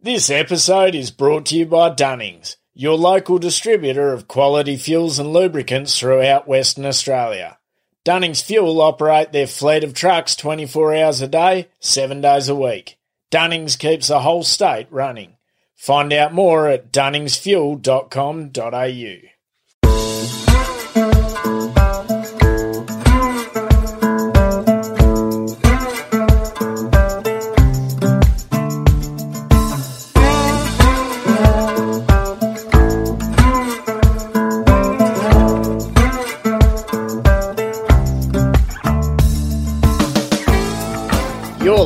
This episode is brought to you by Dunnings, your local distributor of quality fuels and lubricants throughout Western Australia. Dunnings Fuel operate their fleet of trucks 24 hours a day, 7 days a week. Dunnings keeps the whole state running. Find out more at dunningsfuel.com.au.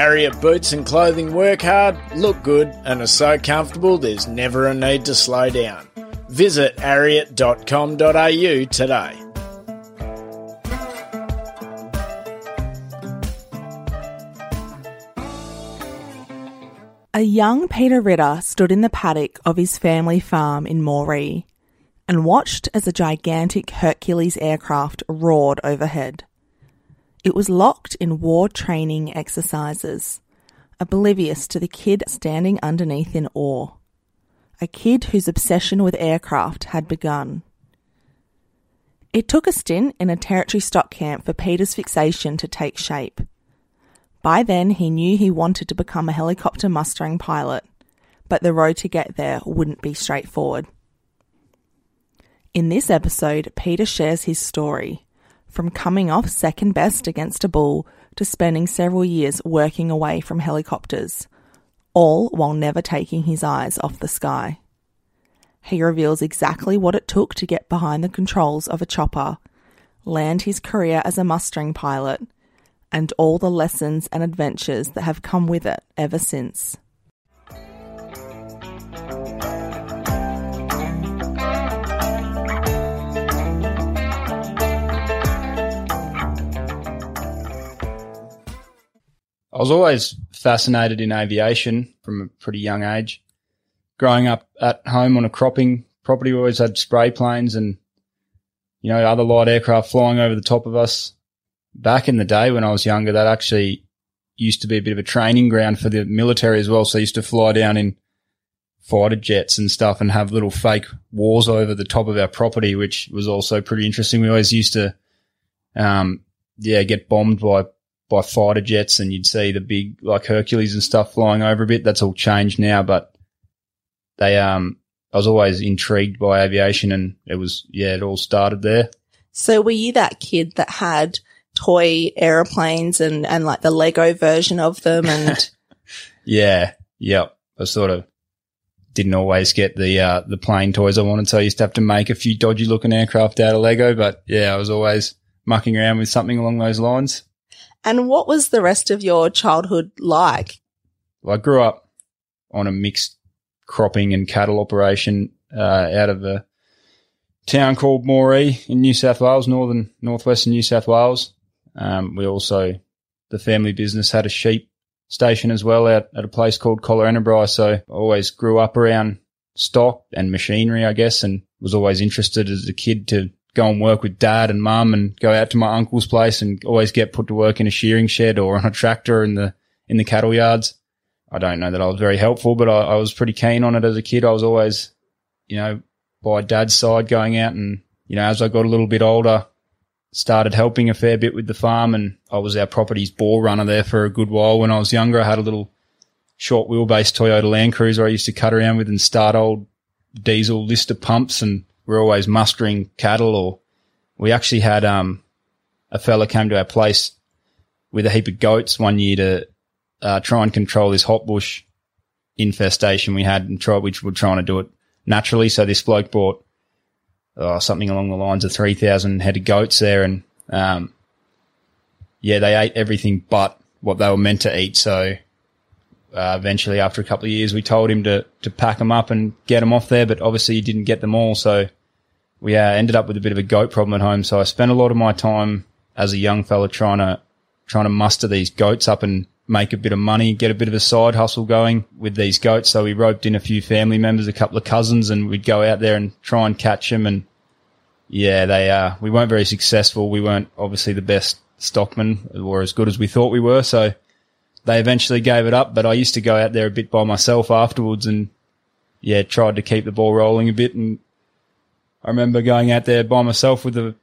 Ariat boots and clothing work hard, look good, and are so comfortable there's never a need to slow down. Visit ariat.com.au today. A young Peter Ritter stood in the paddock of his family farm in Moree and watched as a gigantic Hercules aircraft roared overhead. It was locked in war training exercises, oblivious to the kid standing underneath in awe. A kid whose obsession with aircraft had begun. It took a stint in a territory stock camp for Peter's fixation to take shape. By then, he knew he wanted to become a helicopter mustering pilot, but the road to get there wouldn't be straightforward. In this episode, Peter shares his story from coming off second best against a bull to spending several years working away from helicopters, all while never taking his eyes off the sky. He reveals exactly what it took to get behind the controls of a chopper, land his career as a mustering pilot, and all the lessons and adventures that have come with it ever since. Was always fascinated in aviation from a pretty young age. Growing up at home on a cropping property, we always had spray planes and, you know, other light aircraft flying over the top of us. Back in the day when I was younger, that actually used to be a bit of a training ground for the military as well. So I used to fly down in fighter jets and stuff and have little fake wars over the top of our property, which was also pretty interesting. We always used to, um, yeah, get bombed by by fighter jets and you'd see the big like Hercules and stuff flying over a bit. That's all changed now, but they um I was always intrigued by aviation and it was yeah, it all started there. So, were you that kid that had toy aeroplanes and, and like the Lego version of them? And Yeah. Yep. I sort of didn't always get the uh the plane toys I wanted, so I used to have to make a few dodgy looking aircraft out of Lego, but yeah, I was always mucking around with something along those lines. And what was the rest of your childhood like? I grew up on a mixed cropping and cattle operation uh, out of a town called Moree in New South Wales, northern northwestern New South Wales. Um, we also the family business had a sheep station as well out at a place called Collar So I always grew up around stock and machinery, I guess, and was always interested as a kid to go and work with dad and mum and go out to my uncle's place and always get put to work in a shearing shed or on a tractor in the in the cattle yards. I don't know that I was very helpful, but I, I was pretty keen on it as a kid. I was always, you know, by dad's side going out and, you know, as I got a little bit older, started helping a fair bit with the farm and I was our property's bore runner there for a good while. When I was younger, I had a little short wheelbase Toyota Land Cruiser I used to cut around with and start old diesel lister pumps and we're always mustering cattle or we actually had, um, a fella came to our place with a heap of goats one year to uh, try and control this hop bush infestation we had and try, which we're trying to do it naturally. So this bloke bought uh, something along the lines of 3,000 head of goats there. And, um, yeah, they ate everything but what they were meant to eat. So, uh, eventually after a couple of years, we told him to, to pack them up and get them off there, but obviously he didn't get them all. So we uh, ended up with a bit of a goat problem at home. So I spent a lot of my time as a young fella trying to trying to muster these goats up and make a bit of money, get a bit of a side hustle going with these goats. So we roped in a few family members, a couple of cousins, and we'd go out there and try and catch them. And yeah, they uh, we weren't very successful. We weren't obviously the best stockmen or as good as we thought we were. So they eventually gave it up. But I used to go out there a bit by myself afterwards and yeah, tried to keep the ball rolling a bit. And I remember going out there by myself with the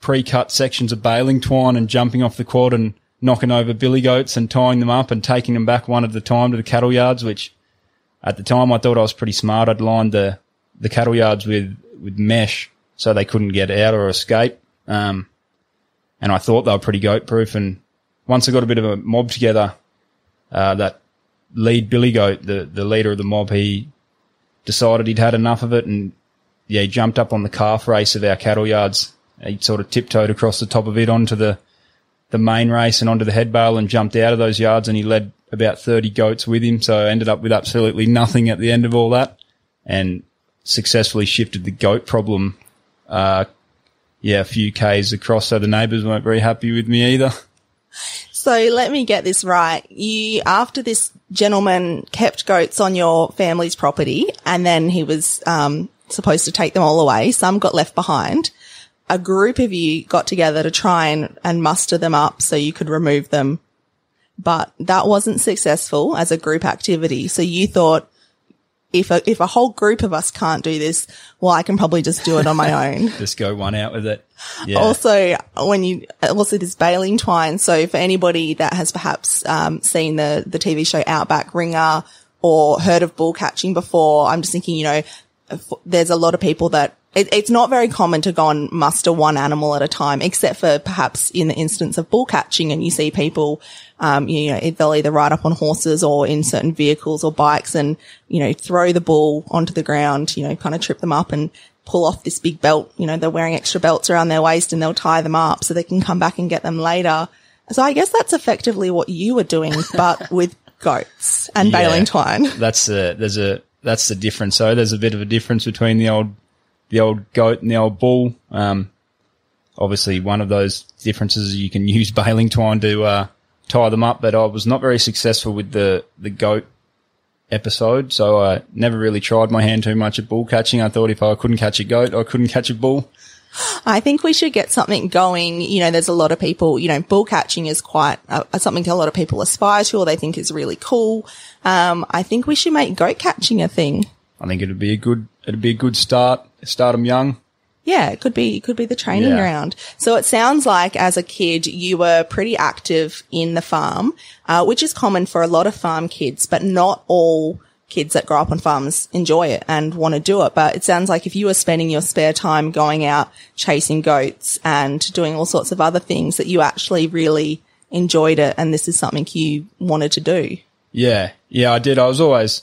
pre-cut sections of baling twine and jumping off the quad and knocking over billy goats and tying them up and taking them back one at a time to the cattle yards, which at the time I thought I was pretty smart. I'd lined the, the cattle yards with, with mesh so they couldn't get out or escape. Um, and I thought they were pretty goat proof. And once I got a bit of a mob together, uh, that lead billy goat, the, the leader of the mob, he decided he'd had enough of it and yeah, he jumped up on the calf race of our cattle yards. He sort of tiptoed across the top of it onto the, the main race and onto the head bale and jumped out of those yards and he led about 30 goats with him. So ended up with absolutely nothing at the end of all that and successfully shifted the goat problem, uh, yeah, a few Ks across. So the neighbours weren't very happy with me either. So let me get this right. You, after this gentleman kept goats on your family's property and then he was, um, supposed to take them all away. Some got left behind. A group of you got together to try and, and muster them up so you could remove them. But that wasn't successful as a group activity. So you thought, if a, if a whole group of us can't do this, well, I can probably just do it on my own. Just go one out with it. Yeah. Also, when you, also this baling twine. So for anybody that has perhaps, um, seen the, the TV show Outback Ringer or heard of bull catching before, I'm just thinking, you know, there's a lot of people that it, it's not very common to go and muster one animal at a time, except for perhaps in the instance of bull catching and you see people, um, you know, they'll either ride up on horses or in certain vehicles or bikes and, you know, throw the bull onto the ground, you know, kind of trip them up and pull off this big belt. You know, they're wearing extra belts around their waist and they'll tie them up so they can come back and get them later. So I guess that's effectively what you were doing, but with goats and yeah, baling twine. That's a, there's a, that's the difference. So there's a bit of a difference between the old the old goat and the old bull. Um, obviously, one of those differences you can use baling twine to uh, tie them up, but I was not very successful with the the goat episode, so I never really tried my hand too much at bull catching. I thought if I couldn't catch a goat, I couldn't catch a bull. I think we should get something going. You know, there's a lot of people, you know, bull catching is quite uh, something a lot of people aspire to or they think is really cool. Um, I think we should make goat catching a thing. I think it'd be a good, it'd be a good start. Start them young. Yeah, it could be, it could be the training yeah. ground. So it sounds like as a kid, you were pretty active in the farm, uh, which is common for a lot of farm kids, but not all kids that grow up on farms enjoy it and want to do it. But it sounds like if you were spending your spare time going out chasing goats and doing all sorts of other things that you actually really enjoyed it. And this is something you wanted to do. Yeah. Yeah, I did. I was always,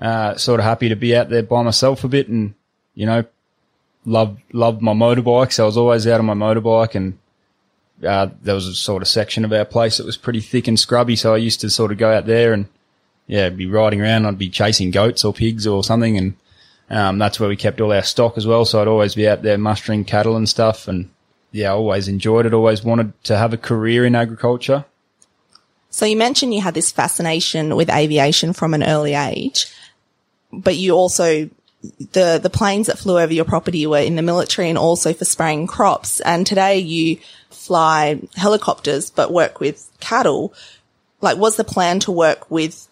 uh, sort of happy to be out there by myself a bit and, you know, love, loved my motorbike. So I was always out on my motorbike and, uh, there was a sort of section of our place that was pretty thick and scrubby. So I used to sort of go out there and, yeah, be riding around. I'd be chasing goats or pigs or something. And, um, that's where we kept all our stock as well. So I'd always be out there mustering cattle and stuff. And yeah, I always enjoyed it. Always wanted to have a career in agriculture. So you mentioned you had this fascination with aviation from an early age, but you also the the planes that flew over your property were in the military and also for spraying crops. And today you fly helicopters but work with cattle. Like, was the plan to work with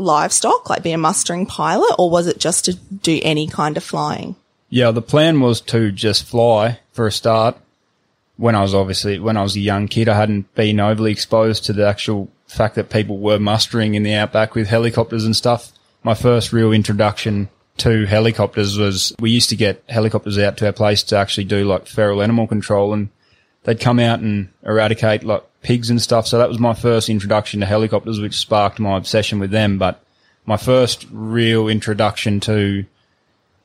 livestock, like be a mustering pilot, or was it just to do any kind of flying? Yeah, the plan was to just fly for a start. When I was obviously, when I was a young kid, I hadn't been overly exposed to the actual fact that people were mustering in the outback with helicopters and stuff. My first real introduction to helicopters was we used to get helicopters out to our place to actually do like feral animal control and they'd come out and eradicate like pigs and stuff. So that was my first introduction to helicopters, which sparked my obsession with them. But my first real introduction to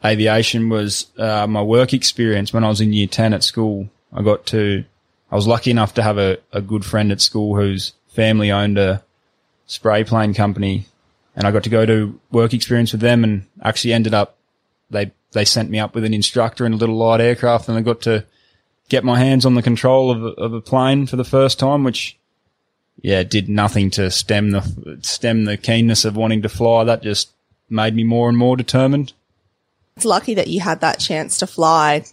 aviation was uh, my work experience when I was in year 10 at school. I got to, I was lucky enough to have a, a good friend at school whose family owned a spray plane company and I got to go to work experience with them and actually ended up, they they sent me up with an instructor in a little light aircraft and I got to get my hands on the control of, a- of a plane for the first time, which, yeah, did nothing to stem the, stem the keenness of wanting to fly. That just made me more and more determined. It's lucky that you had that chance to fly.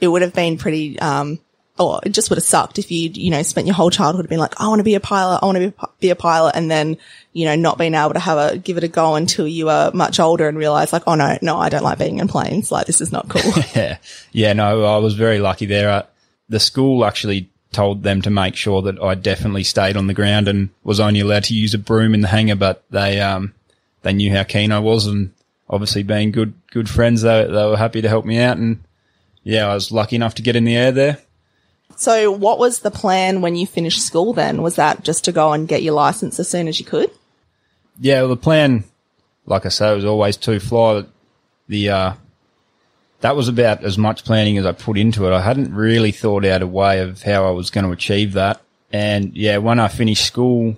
It would have been pretty, um, or it just would have sucked if you, you know, spent your whole childhood being like, I want to be a pilot. I want to be, be a pilot. And then, you know, not being able to have a, give it a go until you were much older and realize like, oh no, no, I don't like being in planes. Like this is not cool. Yeah. Yeah. No, I was very lucky there. Uh, the school actually told them to make sure that I definitely stayed on the ground and was only allowed to use a broom in the hangar, but they, um, they knew how keen I was and obviously being good, good friends, they, they were happy to help me out. And yeah, I was lucky enough to get in the air there. so what was the plan when you finished school then? Was that just to go and get your license as soon as you could? Yeah, well, the plan, like I say, was always to fly. The uh, that was about as much planning as I put into it. I hadn't really thought out a way of how I was going to achieve that. And yeah, when I finished school,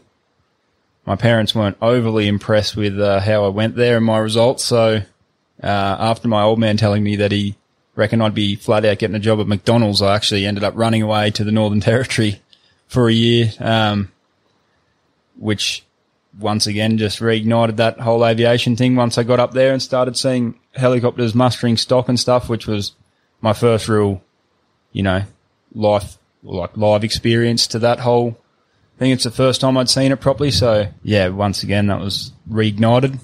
my parents weren't overly impressed with uh, how I went there and my results. So uh, after my old man telling me that he reckoned I'd be flat out getting a job at McDonald's, I actually ended up running away to the Northern Territory for a year, um, which once again just reignited that whole aviation thing once I got up there and started seeing helicopters mustering stock and stuff, which was my first real, you know, life, like live experience to that whole thing. It's the first time I'd seen it properly. So yeah, once again, that was reignited.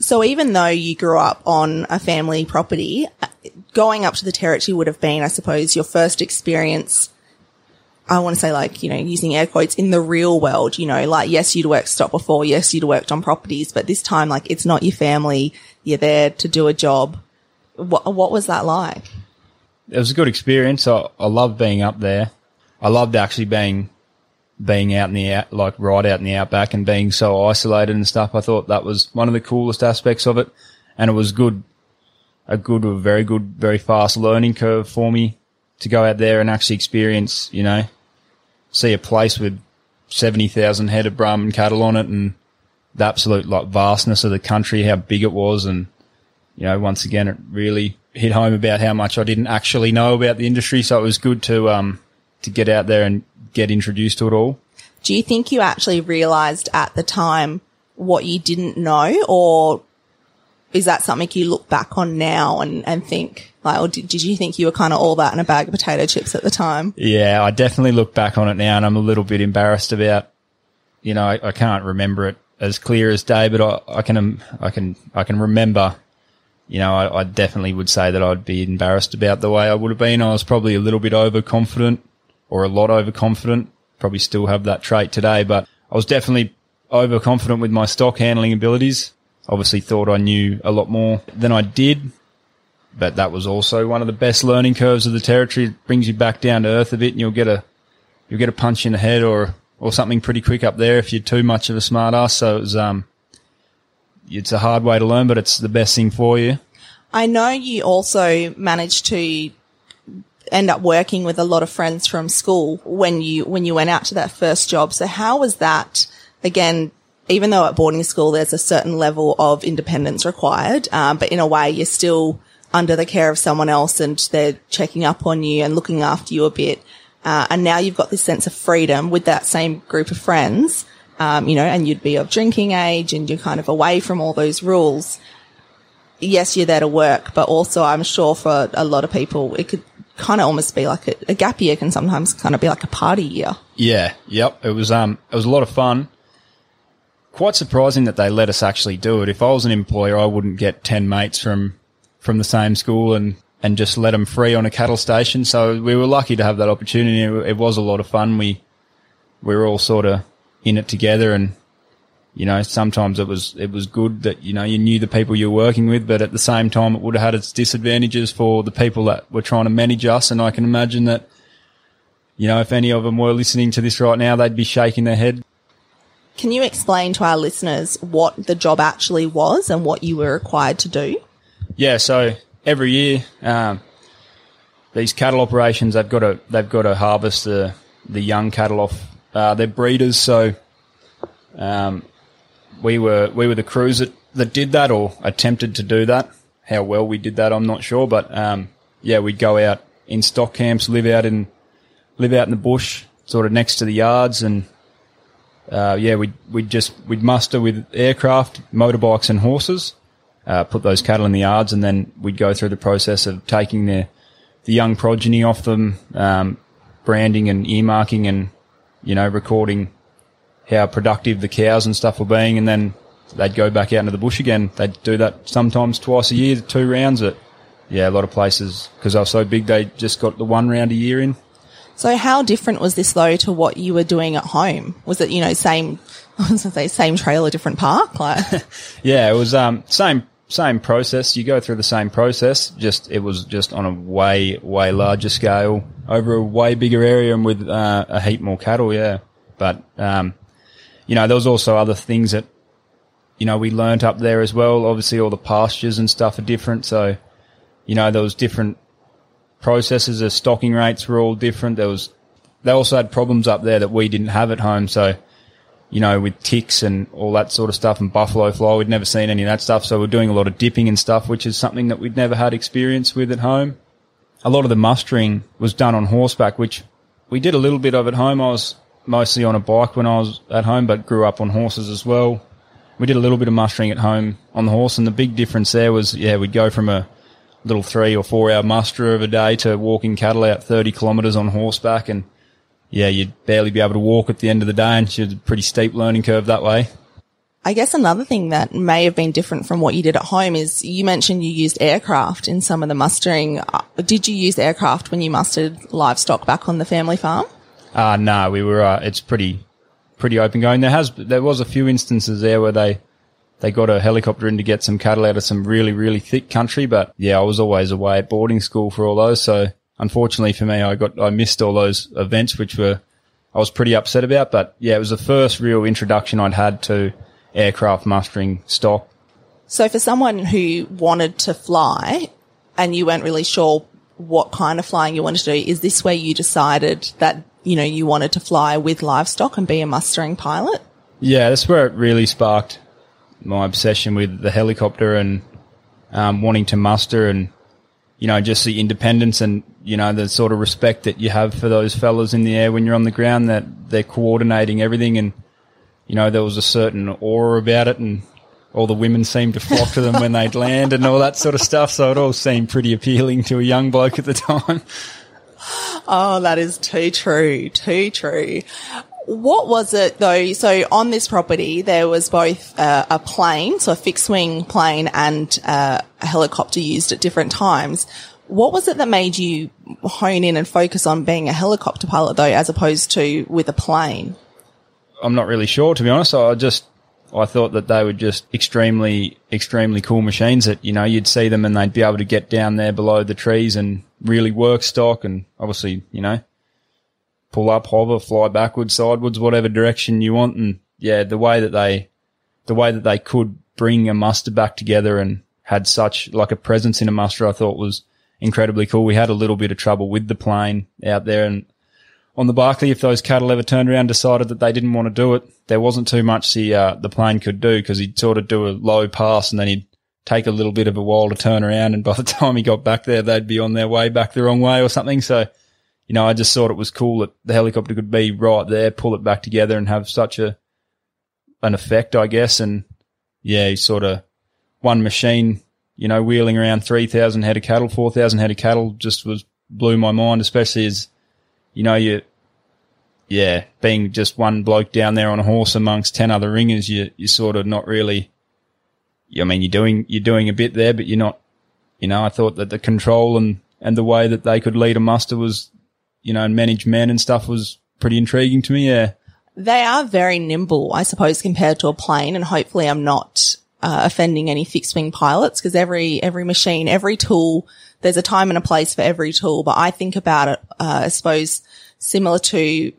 So even though you grew up on a family property, going up to the territory would have been, I suppose, your first experience. I want to say like, you know, using air quotes in the real world, you know, like, yes, you'd worked stop before. Yes, you'd worked on properties, but this time, like, it's not your family. You're there to do a job. What, what was that like? it was a good experience. I, I loved being up there. I loved actually being being out in the out, like right out in the outback and being so isolated and stuff. I thought that was one of the coolest aspects of it, and it was good, a good, a very good, very fast learning curve for me to go out there and actually experience, you know, see a place with seventy thousand head of Brahman cattle on it and the absolute like vastness of the country, how big it was, and you know, once again, it really hit home about how much I didn't actually know about the industry. So it was good to um to get out there and get introduced to it all. Do you think you actually realized at the time what you didn't know or is that something you look back on now and, and think like, or did, did you think you were kind of all that in a bag of potato chips at the time? Yeah, I definitely look back on it now, and I'm a little bit embarrassed about. You know, I, I can't remember it as clear as day, but I, I can um, I can I can remember. You know, I, I definitely would say that I'd be embarrassed about the way I would have been. I was probably a little bit overconfident, or a lot overconfident. Probably still have that trait today, but I was definitely overconfident with my stock handling abilities. Obviously, thought I knew a lot more than I did but that was also one of the best learning curves of the territory. It brings you back down to earth a bit, and you'll get a you'll get a punch in the head or or something pretty quick up there if you're too much of a smart ass. So it was um, it's a hard way to learn, but it's the best thing for you. I know you also managed to end up working with a lot of friends from school when you when you went out to that first job. So how was that? Again, even though at boarding school there's a certain level of independence required, um, but in a way you're still under the care of someone else and they're checking up on you and looking after you a bit. Uh, and now you've got this sense of freedom with that same group of friends, um, you know, and you'd be of drinking age and you're kind of away from all those rules. Yes, you're there to work, but also I'm sure for a lot of people, it could kind of almost be like a, a gap year can sometimes kind of be like a party year. Yeah, yep. It was um, it was a lot of fun. Quite surprising that they let us actually do it. If I was an employer, I wouldn't get ten mates from from the same school and and just let them free on a cattle station. So we were lucky to have that opportunity. It, was a lot of fun. We we were all sort of in it together, and you know sometimes it was it was good that you know you knew the people you were working with, but at the same time it would have had its disadvantages for the people that were trying to manage us. And I can imagine that you know if any of them were listening to this right now, they'd be shaking their head. Can you explain to our listeners what the job actually was and what you were required to do? Yeah, so every year, um, these cattle operations they've got to they've got to harvest the the young cattle off uh, their breeders. So um, we were we were the crews that, that did that or attempted to do that. how well we did that, I'm not sure, but um, yeah, we'd go out in stock camps, live out in live out in the bush, sort of next to the yards, and uh, yeah, we'd we'd just we'd muster with aircraft, motorbikes, and horses, uh, put those cattle in the yards, and then we'd go through the process of taking the the young progeny off them, um, branding and earmarking, and you know recording how productive the cows and stuff were being, and then they'd go back out into the bush again. They'd do that sometimes twice a year, two rounds. But yeah, a lot of places because they were so big, they just got the one round a year in. So how different was this though to what you were doing at home? Was it, you know, same, I was going to say same trailer, different park? Like, yeah, it was, um, same, same process. You go through the same process. Just, it was just on a way, way larger scale over a way bigger area and with, uh, a heap more cattle. Yeah. But, um, you know, there was also other things that you know, we learnt up there as well. Obviously, all the pastures and stuff are different. So, you know, there was different processes. The stocking rates were all different. There was, they also had problems up there that we didn't have at home. So, you know, with ticks and all that sort of stuff and buffalo fly, we'd never seen any of that stuff. So we're doing a lot of dipping and stuff, which is something that we'd never had experience with at home. A lot of the mustering was done on horseback, which we did a little bit of at home. I was mostly on a bike when I was at home, but grew up on horses as well we did a little bit of mustering at home on the horse, and the big difference there was, yeah, we'd go from a little three or four hour muster of a day to walking cattle out 30 kilometres on horseback, and yeah, you'd barely be able to walk at the end of the day, and it's a pretty steep learning curve that way. I guess another thing that may have been different from what you did at home is you mentioned you used aircraft in some of the mustering. Uh, did you use aircraft when you mustered livestock back on the family farm? Uh, no, we were, uh, it's pretty, pretty open going. There has there was a few instances there where they they got a helicopter in to get some cattle out of some really really thick country, but yeah, I was always away at boarding school for all those. So unfortunately for me, I got I missed all those events, which were I was pretty upset about. But yeah, it was the first real introduction I'd had to aircraft mustering stock. So for someone who wanted to fly and you weren't really sure what kind of flying you wanted to do, is this where you decided that you know, you wanted to fly with livestock and be a mustering pilot? Yeah, that's where it really sparked my obsession with the helicopter and um, wanting to muster and, you know, just the independence and, you know, the sort of respect that you have for those fellas in the air when you're on the ground that they're coordinating everything. And, you know, there was a certain aura about it and all the women seemed to flock to them when they'd land and all that sort of stuff. So it all seemed pretty appealing to a young bloke at the time. Oh, that is too true. Too true. What was it though? So on this property, there was both uh, a plane, so a fixed wing plane and uh, a helicopter used at different times. What was it that made you hone in and focus on being a helicopter pilot though, as opposed to with a plane? I'm not really sure, to be honest. I just, I thought that they were just extremely, extremely cool machines that, you know, you'd see them and they'd be able to get down there below the trees and really work stock and obviously, you know, pull up, hover, fly backwards, sideways, whatever direction you want. And yeah, the way that they, the way that they could bring a muster back together and had such like a presence in a muster, I thought was incredibly cool. We had a little bit of trouble with the plane out there and on the Barkly, if those cattle ever turned around decided that they didn't want to do it, there wasn't too much the, uh, the plane could do because he'd sort of do a low pass and then he'd take a little bit of a while to turn around. And by the time he got back there, they'd be on their way back the wrong way or something. So, you know, I just thought it was cool that the helicopter could be right there, pull it back together and have such a, an effect, I guess. And yeah, he sort of one machine, you know, wheeling around 3,000 head of cattle, 4,000 head of cattle just was blew my mind, especially as, you know, you, yeah, being just one bloke down there on a horse amongst 10 other ringers, you, you're sort of not really I mean, you're doing, you're doing a bit there, but you're not, you know, I thought that the control and, and the way that they could lead a muster was, you know, and manage men and stuff was pretty intriguing to me. Yeah. They are very nimble, I suppose, compared to a plane. And hopefully I'm not uh, offending any fixed wing pilots because every, every machine, every tool, there's a time and a place for every tool. But I think about it, uh, I suppose, similar to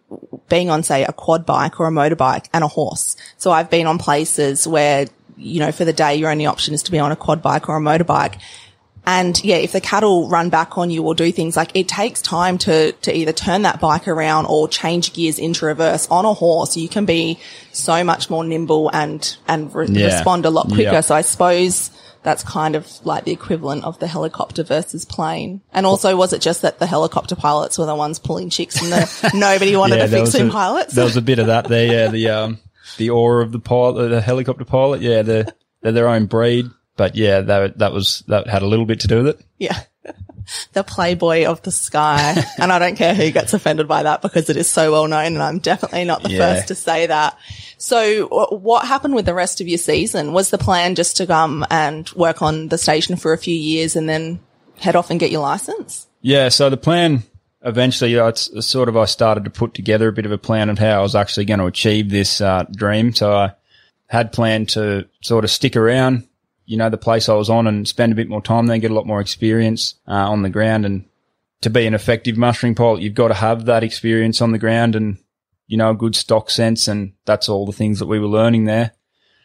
being on, say, a quad bike or a motorbike and a horse. So I've been on places where you know, for the day, your only option is to be on a quad bike or a motorbike. And yeah, if the cattle run back on you or do things like it takes time to, to either turn that bike around or change gears into reverse on a horse. You can be so much more nimble and, and re- yeah. respond a lot quicker. So I suppose that's kind of like the equivalent of the helicopter versus plane. And also, was it just that the helicopter pilots were the ones pulling chicks and the, nobody wanted Yeah, to fix a- pilots? There was a bit of that there. Yeah, the um, the aura of the pilot, the helicopter pilot. Yeah, they're, they're their own breed. But yeah, that that was that had a little bit to do with it. Yeah. the playboy of the sky. and I don't care who gets offended by that because it is so well known and I'm definitely not the Yeah. first to say that. So wh- what happened with the rest of your season? Was the plan just to come and work on the station for a few years and then head off and get your license? Yeah, so the plan eventually, you know, it's sort of I started to put together a bit of a plan of how I was actually going to achieve this uh, dream. So I had planned to sort of stick around, you know, the place I was on and spend a bit more time there, get a lot more experience uh, on the ground. And to be an effective mustering pilot, you've got to have that experience on the ground and, you know, a good stock sense. And that's all the things that we were learning there.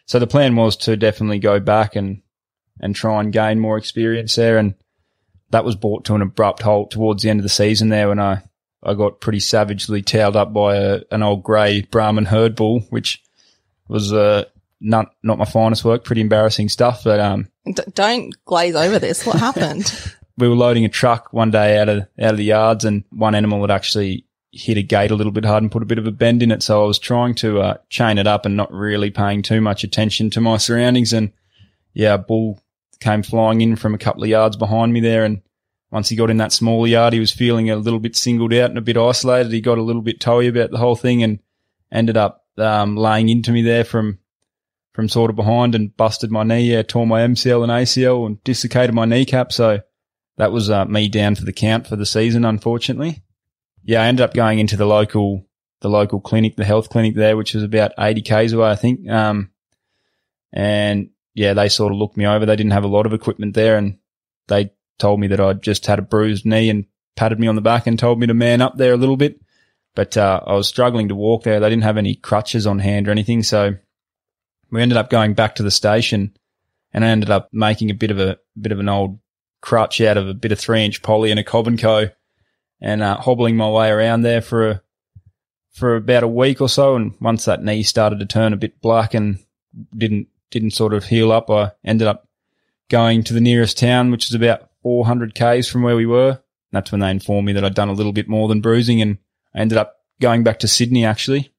So the plan was to definitely go back and, and try and gain more experience there. And that was brought to an abrupt halt towards the end of the season there when I, I got pretty savagely towed up by a, an old grey Brahman herd bull, which was, uh, not, not my finest work, pretty embarrassing stuff. But, um, D- don't glaze over this. What happened? we were loading a truck one day out of, out of the yards and one animal had actually hit a gate a little bit hard and put a bit of a bend in it. So I was trying to, uh, chain it up and not really paying too much attention to my surroundings. And yeah, a bull came flying in from a couple of yards behind me there. And once he got in that small yard, he was feeling a little bit singled out and a bit isolated. He got a little bit toey about the whole thing and ended up, um, laying into me there from, from sort of behind and busted my knee. Yeah, tore my MCL and ACL and dislocated my kneecap. So that was uh, me down for the count for the season, unfortunately. Yeah, I ended up going into the local, the local clinic, the health clinic there, which was about 80 k's away, I think. Um, and yeah, they sort of looked me over. They didn't have a lot of equipment there and they told me that I'd just had a bruised knee and patted me on the back and told me to man up there a little bit. But, uh, I was struggling to walk there. They didn't have any crutches on hand or anything. So we ended up going back to the station and I ended up making a bit of a, bit of an old crutch out of a bit of three inch poly and a Cobb and Co and, uh, hobbling my way around there for a, for about a week or so. And once that knee started to turn a bit black and didn't, didn't sort of heal up, I ended up going to the nearest town, which is about 400 k's from where we were. That's when they informed me that I'd done a little bit more than bruising and I ended up going back to Sydney actually.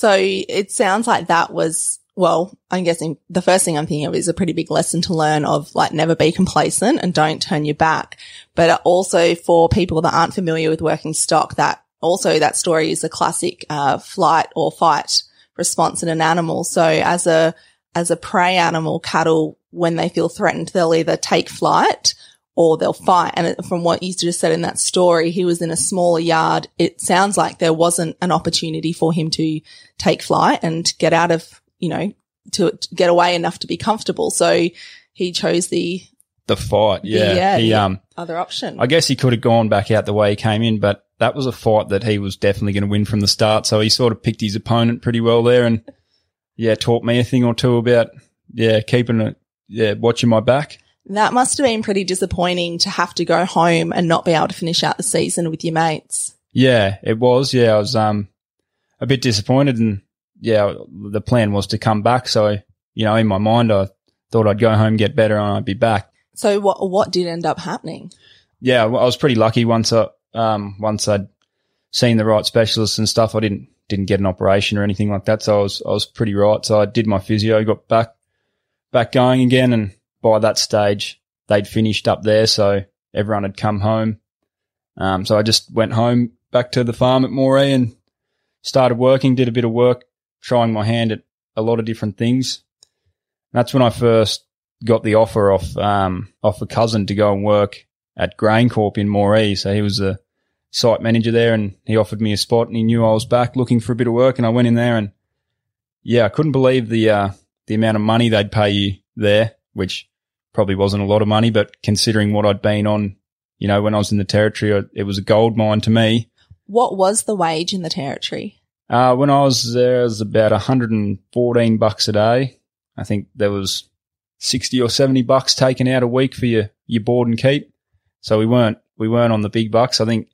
So it sounds like that was, well, I'm guessing the first thing I'm thinking of is a pretty big lesson to learn of like never be complacent and don't turn your back. But also for people that aren't familiar with working stock, that also that story is a classic, uh, flight or fight response in an animal. So as a, as a prey animal, cattle, when they feel threatened, they'll either take flight or they'll fight. And from what you just said in that story, he was in a smaller yard. It sounds like there wasn't an opportunity for him to take flight and get out of, you know, to, to get away enough to be comfortable. So he chose the The fight, yeah. yeah, he, the- um, other option. I guess he could have gone back out the way he came in, but that was a fight that he was definitely going to win from the start. So he sort of picked his opponent pretty well there and yeah, taught me a thing or two about, yeah, keeping it, yeah, watching my back. That must have been pretty disappointing to have to go home and not be able to finish out the season with your mates. Yeah, it was. Yeah, I was, um, a bit disappointed and yeah, the plan was to come back. So, you know, in my mind, I thought I'd go home, get better and I'd be back. So what, what did end up happening? yeah, well, I was pretty lucky once I um once I'd seen the right specialists and stuff. I didn't didn't get an operation or anything like that, so I was I was pretty right. So I did my physio, got back back going again, and by that stage they'd finished up there, so everyone had come home. Um, so I just went home back to the farm at Moree and started working. Did a bit of work, trying my hand at a lot of different things. That's when I first got the offer off um off a cousin to go and work at GrainCorp in Moree. So he was the site manager there and he offered me a spot and he knew I was back looking for a bit of work and I went in there and yeah, I couldn't believe the, uh, the amount of money they'd pay you there, which probably wasn't a lot of money, but considering what I'd been on, you know, when I was in the territory, it was a gold mine to me. What was the wage in the territory? Uh, when I was there, it was about 114 bucks a day. I think there was 60 or 70 bucks taken out a week for your, your board and keep. So we weren't, we weren't on the big bucks. I think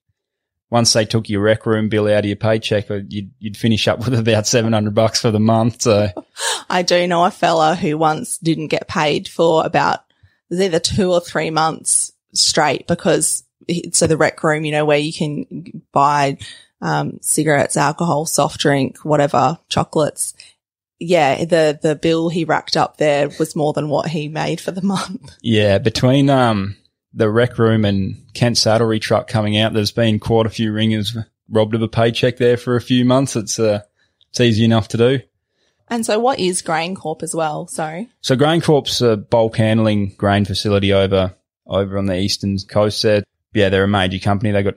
once they took your rec room bill out of your paycheck, uh, you'd, you'd finish up with about 700 bucks for the month. So I do know a fella who once didn't get paid for about was either two or three months straight because so the rec room, you know, where you can buy um, cigarettes, alcohol, soft drink, whatever, chocolates. Yeah, the the bill he racked up there was more than what he made for the month. Yeah, between um the rec room and Kent Saddlery truck coming out, there's been quite a few ringers robbed of a paycheck there for a few months. It's uh, it's easy enough to do. And so, what is GrainCorp as well? Sorry. So GrainCorp's a bulk handling grain facility over over on the eastern coast there. Yeah, they're a major company. They got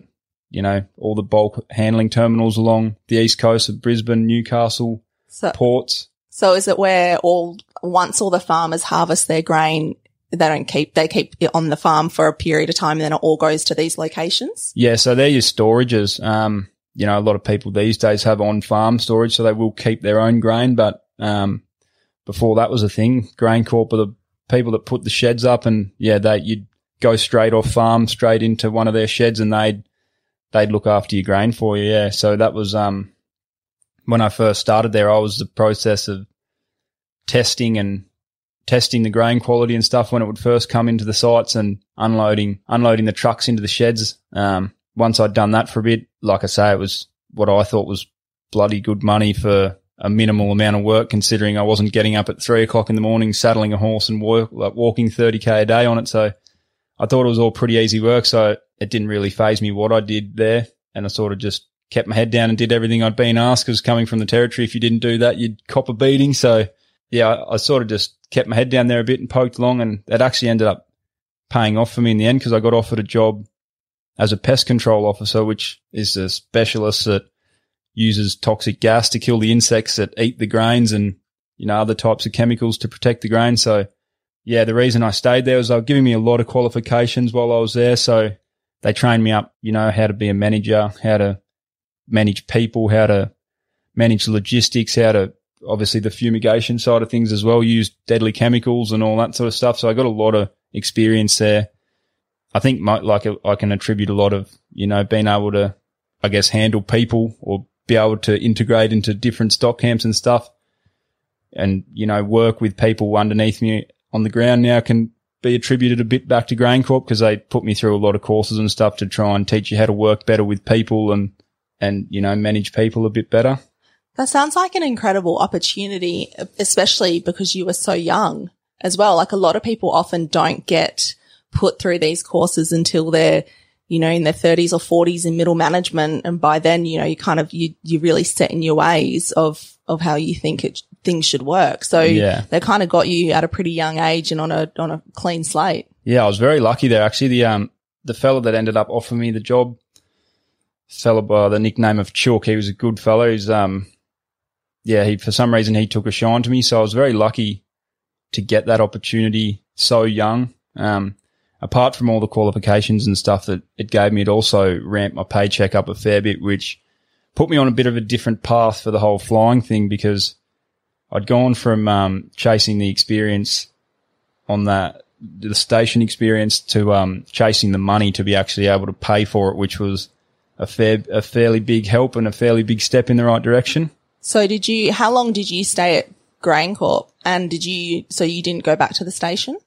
you know all the bulk handling terminals along the east coast of Brisbane, Newcastle, So, ports. so is it where all once all the farmers harvest their grain, they don't keep they keep it on the farm for a period of time, and then it all goes to these locations? Yeah, so they're your storages. Um, you know, a lot of people these days have on farm storage, so they will keep their own grain. But um, before that was a thing, GrainCorp are the people that put the sheds up, and yeah, they you'd go straight off farm, straight into one of their sheds, and they'd they'd look after your grain for you. Yeah, so that was um when I first started there. I was the process of testing and testing the grain quality and stuff when it would first come into the sites and unloading unloading the trucks into the sheds. Um, once I'd done that for a bit, like I say, it was what I thought was bloody good money for a minimal amount of work, considering I wasn't getting up at three o'clock in the morning, saddling a horse and work, like walking 30k a day on it. So I thought it was all pretty easy work. So it didn't really phase me what I did there. And I sort of just kept my head down and did everything I'd been asked because coming from the territory, if you didn't do that, you'd cop a beating. So yeah, I, I sort of just kept my head down there a bit and poked along and it actually ended up paying off for me in the end because I got offered a job as a pest control officer, which is a specialist that uses toxic gas to kill the insects that eat the grains and, you know, other types of chemicals to protect the grain. So yeah, the reason I stayed there was they were giving me a lot of qualifications while I was there. So they trained me up, you know, how to be a manager, how to manage people, how to manage logistics, how to obviously the fumigation side of things as well, use deadly chemicals and all that sort of stuff. So I got a lot of experience there. I think my, like I can attribute a lot of, you know, being able to, I guess, handle people or be able to integrate into different stock camps and stuff and, you know, work with people underneath me on the ground now can be attributed a bit back to GrainCorp because they put me through a lot of courses and stuff to try and teach you how to work better with people and, and, you know, manage people a bit better. That sounds like an incredible opportunity, especially because you were so young as well. Like a lot of people often don't get put through these courses until they're, you know, in their thirties or forties in middle management. And by then, you know, you kind of, you, you're really set in your ways of, of how you think it, things should work. So Yeah. they kind of got you at a pretty young age and on a, on a clean slate. Yeah, I was very lucky there. Actually, the um the fellow that ended up offering me the job, fellow by the nickname of Chook, he was a good fellow. He's um yeah, he for some reason he took a shine to me, so I was very lucky to get that opportunity so young. Um apart from all the qualifications and stuff that it gave me, it also ramped my paycheck up a fair bit, which put me on a bit of a different path for the whole flying thing because I'd gone from um, chasing the experience on that the station experience to um, chasing the money to be actually able to pay for it, which was a fair a fairly big help and a fairly big step in the right direction. So did you, how long did you stay at GrainCorp? And did you, so you didn't go back to the station?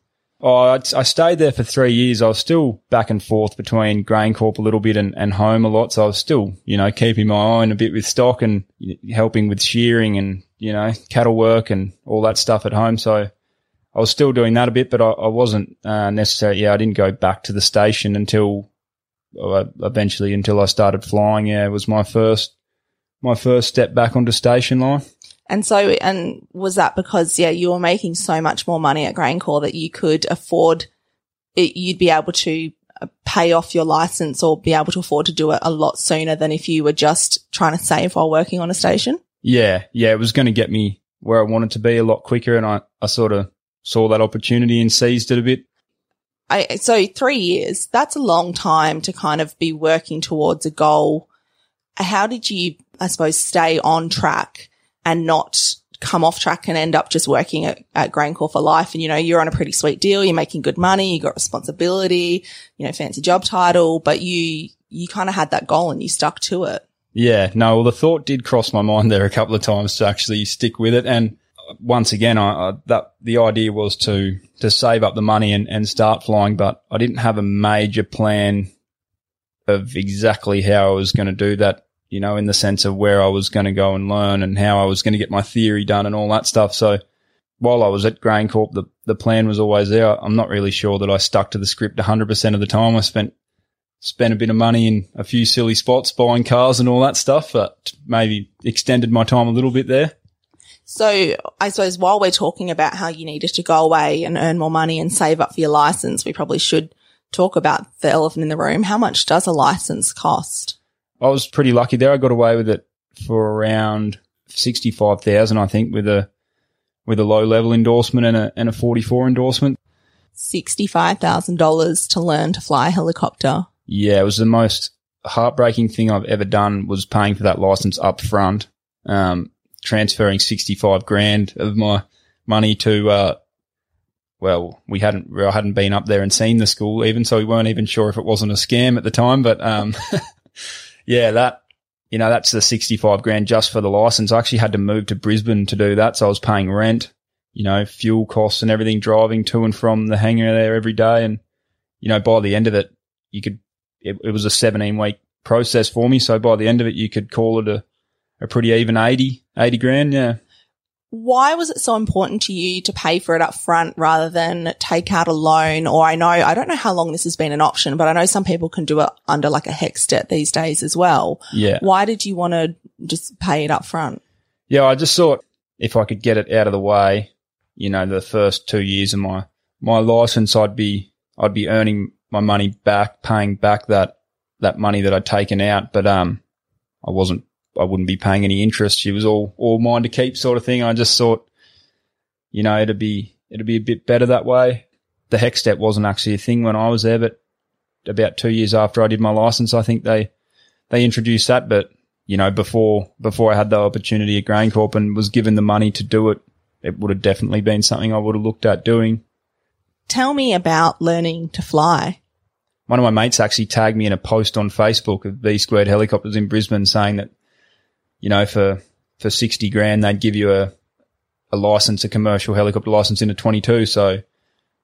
Oh, I, stayed there for three years. I was still back and forth between GrainCorp a little bit and, and home a lot. So I was still, you know, keeping my eye on a bit with stock and helping with shearing and, you know, cattle work and all that stuff at home. So I was still doing that a bit, but I, I wasn't uh, necessarily, yeah, I didn't go back to the station until uh, eventually until I started flying. Yeah, it was my first, my first step back onto station line. And so, and was that because, yeah, you were making so much more money at GrainCorp that you could afford it, you'd be able to uh, pay off your license or be able to afford to do it a lot sooner than if you were just trying to save while working on a station? Yeah, yeah, it was going to get me where I wanted to be a lot quicker, and I, I sort of saw that opportunity and seized it a bit. I, so three years, that's a long time to kind of be working towards a goal. How did you, I suppose, stay on track and not come off track and end up just working at, at GrainCorp for life? And, you know, you're on a pretty sweet deal. You're making good money. You got responsibility, you know, fancy job title, but you, you kind of had that goal and you stuck to it. Yeah, no, well, the thought did cross my mind there a couple of times to actually stick with it. And once again, I, I, that the idea was to to save up the money and, and start flying, but I didn't have a major plan of exactly how I was going to do that. You know, in the sense of where I was going to go and learn and how I was going to get my theory done and all that stuff. So while I was at GrainCorp, the the plan was always there. I'm not really sure that I stuck to the script 100% of the time. I spent spent a bit of money in a few silly spots buying cars and all that stuff, but maybe extended my time a little bit there. So I suppose while we're talking about how you needed to go away and earn more money and save up for your license, we probably should talk about the elephant in the room. How much does a license cost? I was pretty lucky there. I got away with it for around 65,000, I think, with a, with a low level endorsement and a, and a 44 endorsement. $65,000 to learn to fly a helicopter. Yeah, it was the most heartbreaking thing I've ever done was paying for that license up front. Um, transferring 65 grand of my money to, uh, well, we hadn't, I hadn't been up there and seen the school even, so we weren't even sure if it wasn't a scam at the time. But, um, yeah, that, you know, that's the 65 grand just for the license. I actually had to move to Brisbane to do that. So I was paying rent, you know, fuel costs and everything, driving to and from the hangar there every day. And, you know, by the end of it, you could, it, it was a 17 week process for me. So by the end of it, you could call it a, a pretty even 80, 80 grand. Yeah. Why was it so important to you to pay for it up front rather than take out a loan? Or I know, I don't know how long this has been an option, but I know some people can do it under like a HECS debt these days as well. Yeah. Why did you want to just pay it up front? Yeah. I just thought if I could get it out of the way, you know, the first two years of my, my license, I'd be, I'd be earning my money back, paying back that, that money that I'd taken out. But, um, I wasn't I wouldn't be paying any interest. She was all, all mine to keep sort of thing. I just thought, you know, it'd be, it'd be a bit better that way. The HECS step wasn't actually a thing when I was there, but about two years after I did my license, I think they, they introduced that. But, you know, before, before I had the opportunity at GrainCorp and was given the money to do it, it would have definitely been something I would have looked at doing. Tell me about learning to fly. One of my mates actually tagged me in a post on Facebook of B Squared Helicopters in Brisbane saying that you know, for, for 60 grand, they'd give you a, a license, a commercial helicopter license in a 22. So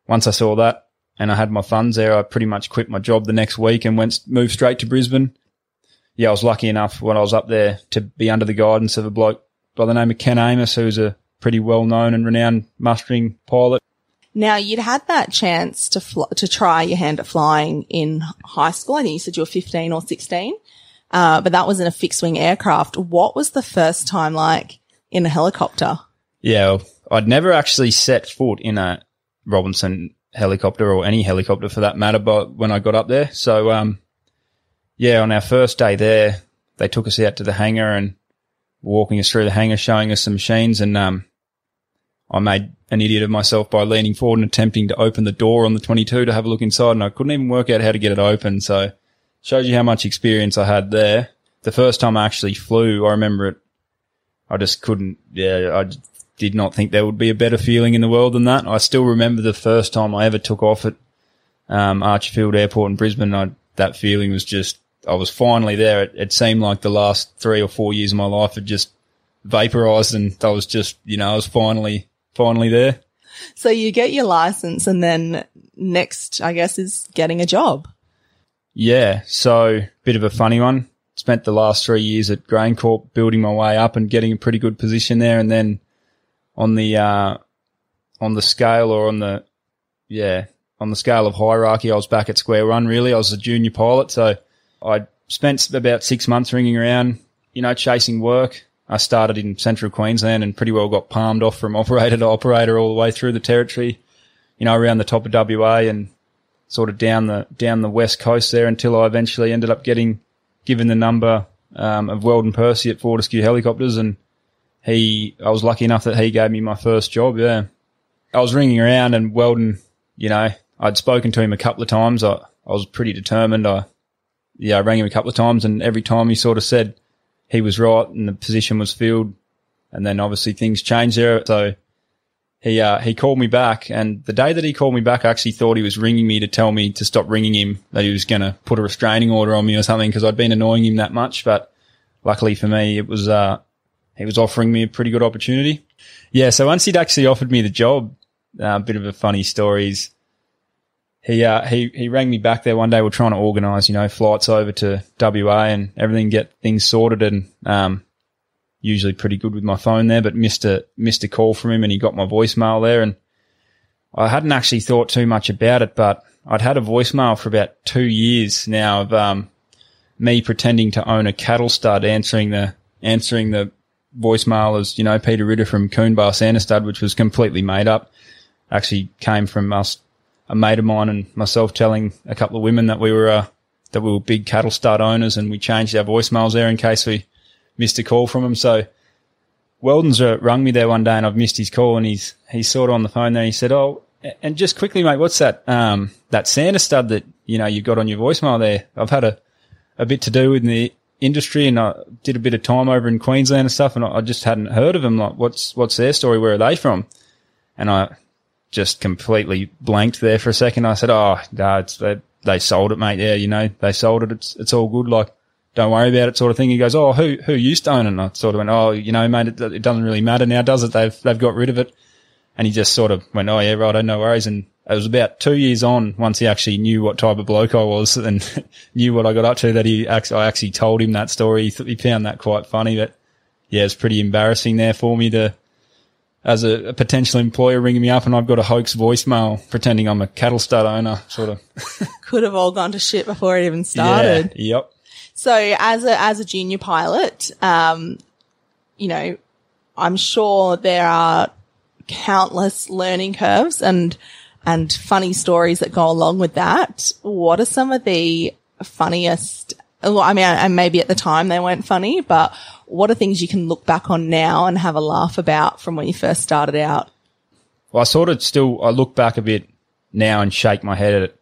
once I saw that and I had my funds there, I pretty much quit my job the next week and went, moved straight to Brisbane. Yeah, I was lucky enough when I was up there to be under the guidance of a bloke by the name of Ken Amos, who's a pretty well known and renowned mustering pilot. Now you'd had that chance to fl- to try your hand at flying in high school. I think you said you were 15 or 16. Uh, but that was in a fixed wing aircraft. What was the first time like in a helicopter? Yeah, I'd never actually set foot in a Robinson helicopter or any helicopter for that matter, but when I got up there. So, um, yeah, on our first day there, they took us out to the hangar and walking us through the hangar, showing us some machines. And, um, I made an idiot of myself by leaning forward and attempting to open the door on the 22 to have a look inside. And I couldn't even work out how to get it open. So shows you how much experience I had there. The first time I actually flew, I remember it. I just couldn't, yeah, I did not think there would be a better feeling in the world than that. I still remember the first time I ever took off at, um, Archerfield Airport in Brisbane. I, that feeling was just, I was finally there. It, it seemed like the last three or four years of my life had just vaporized and I was just, you know, I was finally, finally there. So you get your license and then next, I guess, is getting a job. Yeah, so bit of a funny one. Spent the last three years at GrainCorp building my way up and getting a pretty good position there, and then on the uh, on the scale or on the yeah on the scale of hierarchy, I was back at square one. Really, I was a junior pilot, so I spent about six months ringing around, you know, chasing work. I started in central Queensland and pretty well got palmed off from operator to operator all the way through the territory, you know, around the top of WA and sort of down the down the west coast there until I eventually ended up getting given the number um, of Weldon Percy at Fortescue Helicopters, and he I was lucky enough that he gave me my first job. Yeah, I was ringing around, and Weldon, you know, I'd spoken to him a couple of times. I I was pretty determined. I yeah, I rang him a couple of times, and every time he sort of said he was right and the position was filled, and then obviously things changed there. So he uh, he called me back, and the day that he called me back, I actually thought he was ringing me to tell me to stop ringing him, that he was going to put a restraining order on me or something because I'd been annoying him that much. But luckily for me, it was uh, he was offering me a pretty good opportunity. Yeah, so once he'd actually offered me the job, a uh, bit of a funny story is he uh, he he rang me back there one day. We're trying to organise, you know, flights over to WA and everything, get things sorted, and um, usually pretty good with my phone there, but missed a missed a call from him, and he got my voicemail there, and I hadn't actually thought too much about it, but I'd had a voicemail for about two years now of um, me pretending to own a cattle stud, answering the answering the voicemail as you know Peter Ritter from Coonbar Santa Stud, which was completely made up. Actually came from us a mate of mine and myself telling a couple of women that we were uh, that we were big cattle stud owners, and we changed our voicemails there in case we missed a call from him. So Weldon's uh, rung me there one day, and I've missed his call, and he's he's sort of on the phone there. he said, "Oh, and just quickly, mate, what's that um that Santa stud that you know you've got on your voicemail there? I've had a a bit to do with the industry, and I did a bit of time over in Queensland and stuff, and I just hadn't heard of them. Like, what's what's their story? Where are they from?" And I just completely blanked there for a second. I said, "Oh, no, they, they sold it, mate. Yeah, you know, they sold it. It's it's all good. Like, don't worry about it, sort of thing." He goes, "Oh, who who used to own it?" And I sort of went, "Oh, you know, mate, it, it doesn't really matter now, does it? They've they've got rid of it." And he just sort of went, "Oh yeah, right, I had no worries." And it was about two years on once he actually knew what type of bloke I was and knew what I got up to that he actually, I actually told him that story. He, he found that quite funny, but yeah, it's pretty embarrassing there for me to as a, a, potential employer ringing me up and I've got a hoax voicemail pretending I'm a cattle stud owner, sort of. Could have all gone to shit before it even started. Yeah, yep. So as a, as a junior pilot, um, you know, I'm sure there are countless learning curves and, and funny stories that go along with that. What are some of the funniest well, I mean, and maybe at the time they weren't funny, but what are things you can look back on now and have a laugh about from when you first started out? Well, I sort of still, I look back a bit now and shake my head at,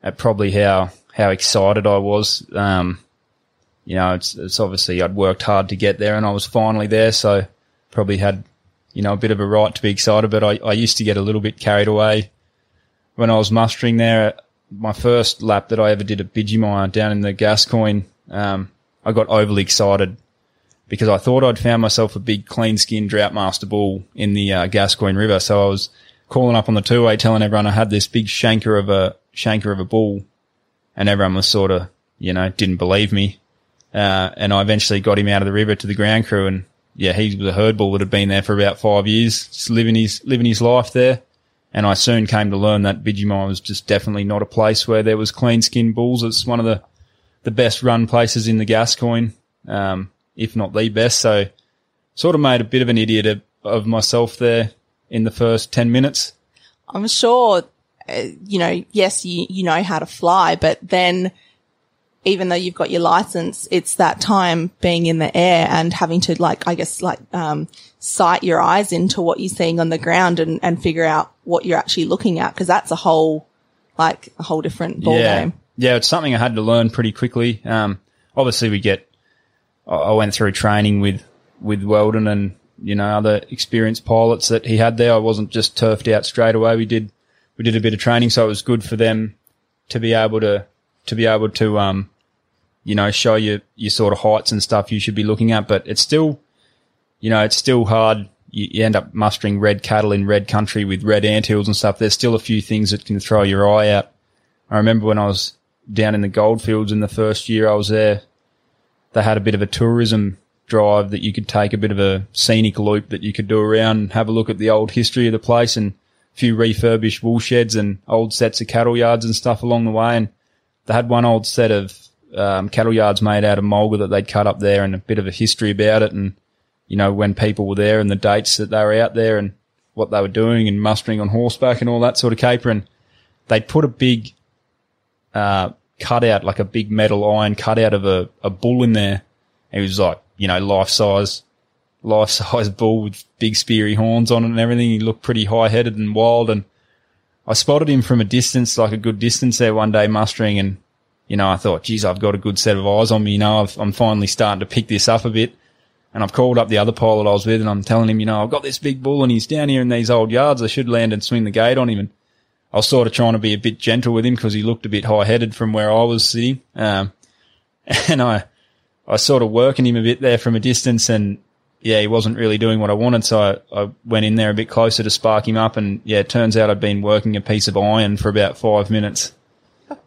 at probably how, how excited I was. Um, you know, it's, it's obviously I'd worked hard to get there and I was finally there. So probably had, you know, a bit of a right to be excited, but I, I used to get a little bit carried away when I was mustering there my first lap that I ever did at Bidgemia down in the Gascoyne, um, I got overly excited because I thought I'd found myself a big clean skinned Droughtmaster bull in the uh, Gascoyne River. So I was calling up on the two way telling everyone I had this big shanker of a shanker of a bull and everyone was sort of, you know, didn't believe me. Uh, and I eventually got him out of the river to the ground crew and yeah, he was a herd bull that had been there for about five years, just living his, living his life there. And I soon came to learn that Bidgemia was just definitely not a place where there was clean skinned bulls. It's one of the, the best run places in the Gascoyne, um, if not the best. So sort of made a bit of an idiot of, of myself there in the first 10 minutes. I'm sure, uh, you know, yes, you, you know how to fly, but then even though you've got your license, it's that time being in the air and having to like, I guess, like, um, sight your eyes into what you're seeing on the ground and, and figure out what you're actually looking at. Cause that's a whole, like a whole different ball yeah. game. Yeah. It's something I had to learn pretty quickly. Um, obviously we get, I went through training with, with Weldon and, you know, other experienced pilots that he had there. I wasn't just turfed out straight away. We did, we did a bit of training. So it was good for them to be able to, to be able to, um, you know, show you your sort of heights and stuff you should be looking at. But it's still, you know, it's still hard. You, you end up mustering red cattle in red country with red anthills and stuff. There's still a few things that can throw your eye out. I remember when I was down in the goldfields in the first year I was there, they had a bit of a tourism drive that you could take a bit of a scenic loop that you could do around and have a look at the old history of the place and a few refurbished wool sheds and old sets of cattle yards and stuff along the way. And they had one old set of um, cattle yards made out of mulga that they'd cut up there and a bit of a history about it and, you know, when people were there and the dates that they were out there and what they were doing and mustering on horseback and all that sort of caper. And they'd put a big, uh, cutout, like a big metal iron cutout of a, a bull in there. And It was like, you know, life size, life size bull with big speary horns on it and everything. He looked pretty high headed and wild. And I spotted him from a distance, like a good distance there one day mustering and you know, I thought, geez, I've got a good set of eyes on me. You know, i am finally starting to pick this up a bit. And I've called up the other pilot I was with and I'm telling him, you know, I've got this big bull and he's down here in these old yards. I should land and swing the gate on him. And I was sort of trying to be a bit gentle with him because he looked a bit high headed from where I was sitting. Um, and I, I sort of working him a bit there from a distance and yeah, he wasn't really doing what I wanted. So I, I went in there a bit closer to spark him up. And yeah, it turns out I'd been working a piece of iron for about five minutes,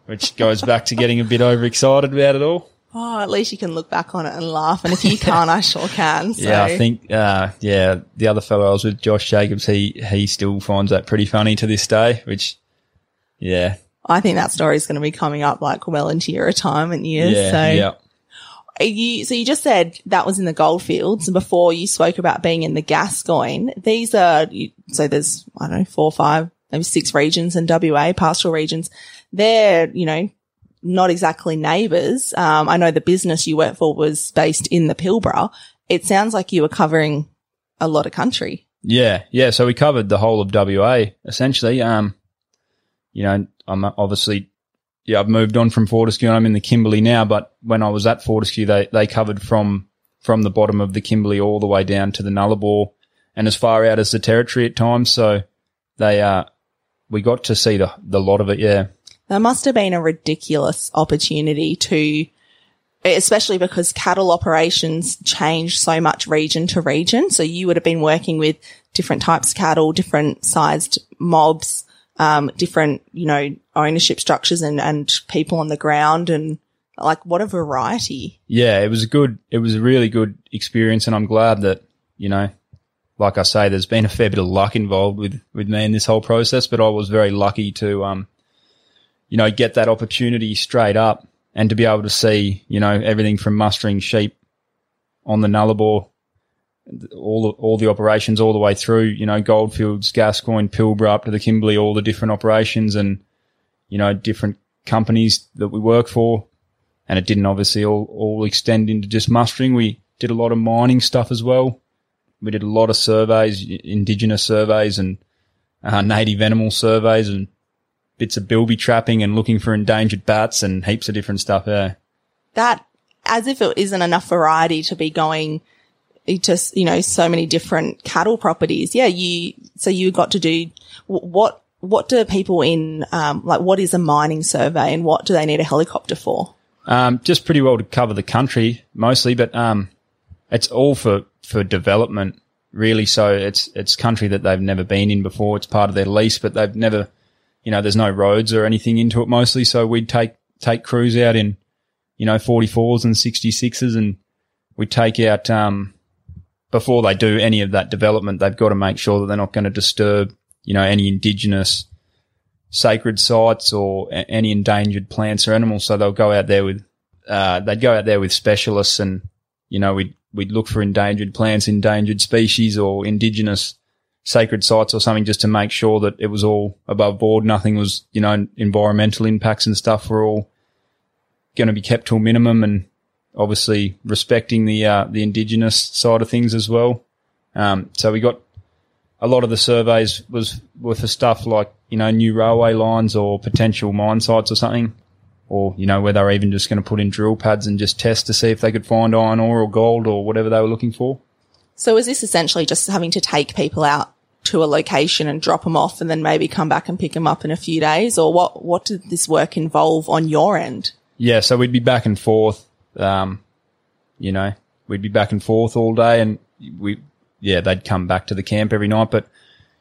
which goes back to getting a bit overexcited about it all. Oh, at least you can look back on it and laugh. And if you can't, I sure can. So. Yeah, I think, uh, yeah, the other fellow I was with, Josh Jacobs, he, he still finds that pretty funny to this day, which, yeah. I think that story is going to be coming up like well into your retirement years. Yeah. so. yeah. You, so you just said that was in the goldfields and before you spoke about being in the Gascoyne. These are, so there's, I don't know, four or five, maybe six regions in WA, pastoral regions. They're, you know, not exactly neighbours. Um, I know the business you work for was based in the Pilbara. It sounds like you were covering a lot of country. Yeah, yeah. So we covered the whole of WA essentially. Um, you know, I'm obviously, yeah, I've moved on from Fortescue and I'm in the Kimberley now. But when I was at Fortescue, they they covered from from the bottom of the Kimberley all the way down to the Nullarbor and as far out as the Territory at times. So they uh, we got to see the the lot of it. Yeah. That must have been a ridiculous opportunity to, especially because cattle operations change so much region to region. So you would have been working with different types of cattle, different sized mobs, um, different, you know, ownership structures and, and people on the ground and like what a variety. Yeah, it was a good, it was a really good experience and I'm glad that, you know, like I say, there's been a fair bit of luck involved with, with me in this whole process, but I was very lucky to, um, you know, get that opportunity straight up and to be able to see, you know, everything from mustering sheep on the Nullarbor, all the, all the operations all the way through, you know, Goldfields, Gascoyne, Pilbara up to the Kimberley, all the different operations and, you know, different companies that we work for. And it didn't obviously all, all extend into just mustering. We did a lot of mining stuff as well. We did a lot of surveys, indigenous surveys and uh, native animal surveys and bits of bilby trapping and looking for endangered bats and heaps of different stuff. Yeah. That, as if it isn't enough variety to be going to, you know, so many different cattle properties. Yeah. You, so you got to do what, what do people in, um, like what is a mining survey and what do they need a helicopter for? Um, just pretty well to cover the country mostly, but, um, it's all for, for development really. So it's, it's country that they've never been in before. It's part of their lease, but they've never, you know, there's no roads or anything into it mostly. So we'd take, take crews out in, you know, 44s and 66s and we'd take out, um, before they do any of that development, they've got to make sure that they're not going to disturb, you know, any indigenous sacred sites or a- any endangered plants or animals. So they'll go out there with, uh, they'd go out there with specialists and, you know, we'd, we'd look for endangered plants, endangered species or indigenous sacred sites or something just to make sure that it was all above board. Nothing was, you know, environmental impacts and stuff were all going to be kept to a minimum and obviously respecting the, uh, the indigenous side of things as well. Um, so we got a lot of the surveys was for stuff like, you know, new railway lines or potential mine sites or something. Or, you know, where they were even just going to put in drill pads and just test to see if they could find iron ore or gold or whatever they were looking for. So is this essentially just having to take people out to a location and drop them off and then maybe come back and pick them up in a few days? Or what, what did this work involve on your end? Yeah, so we'd be back and forth. Um, you know, we'd be back and forth all day, and we, yeah, they'd come back to the camp every night. But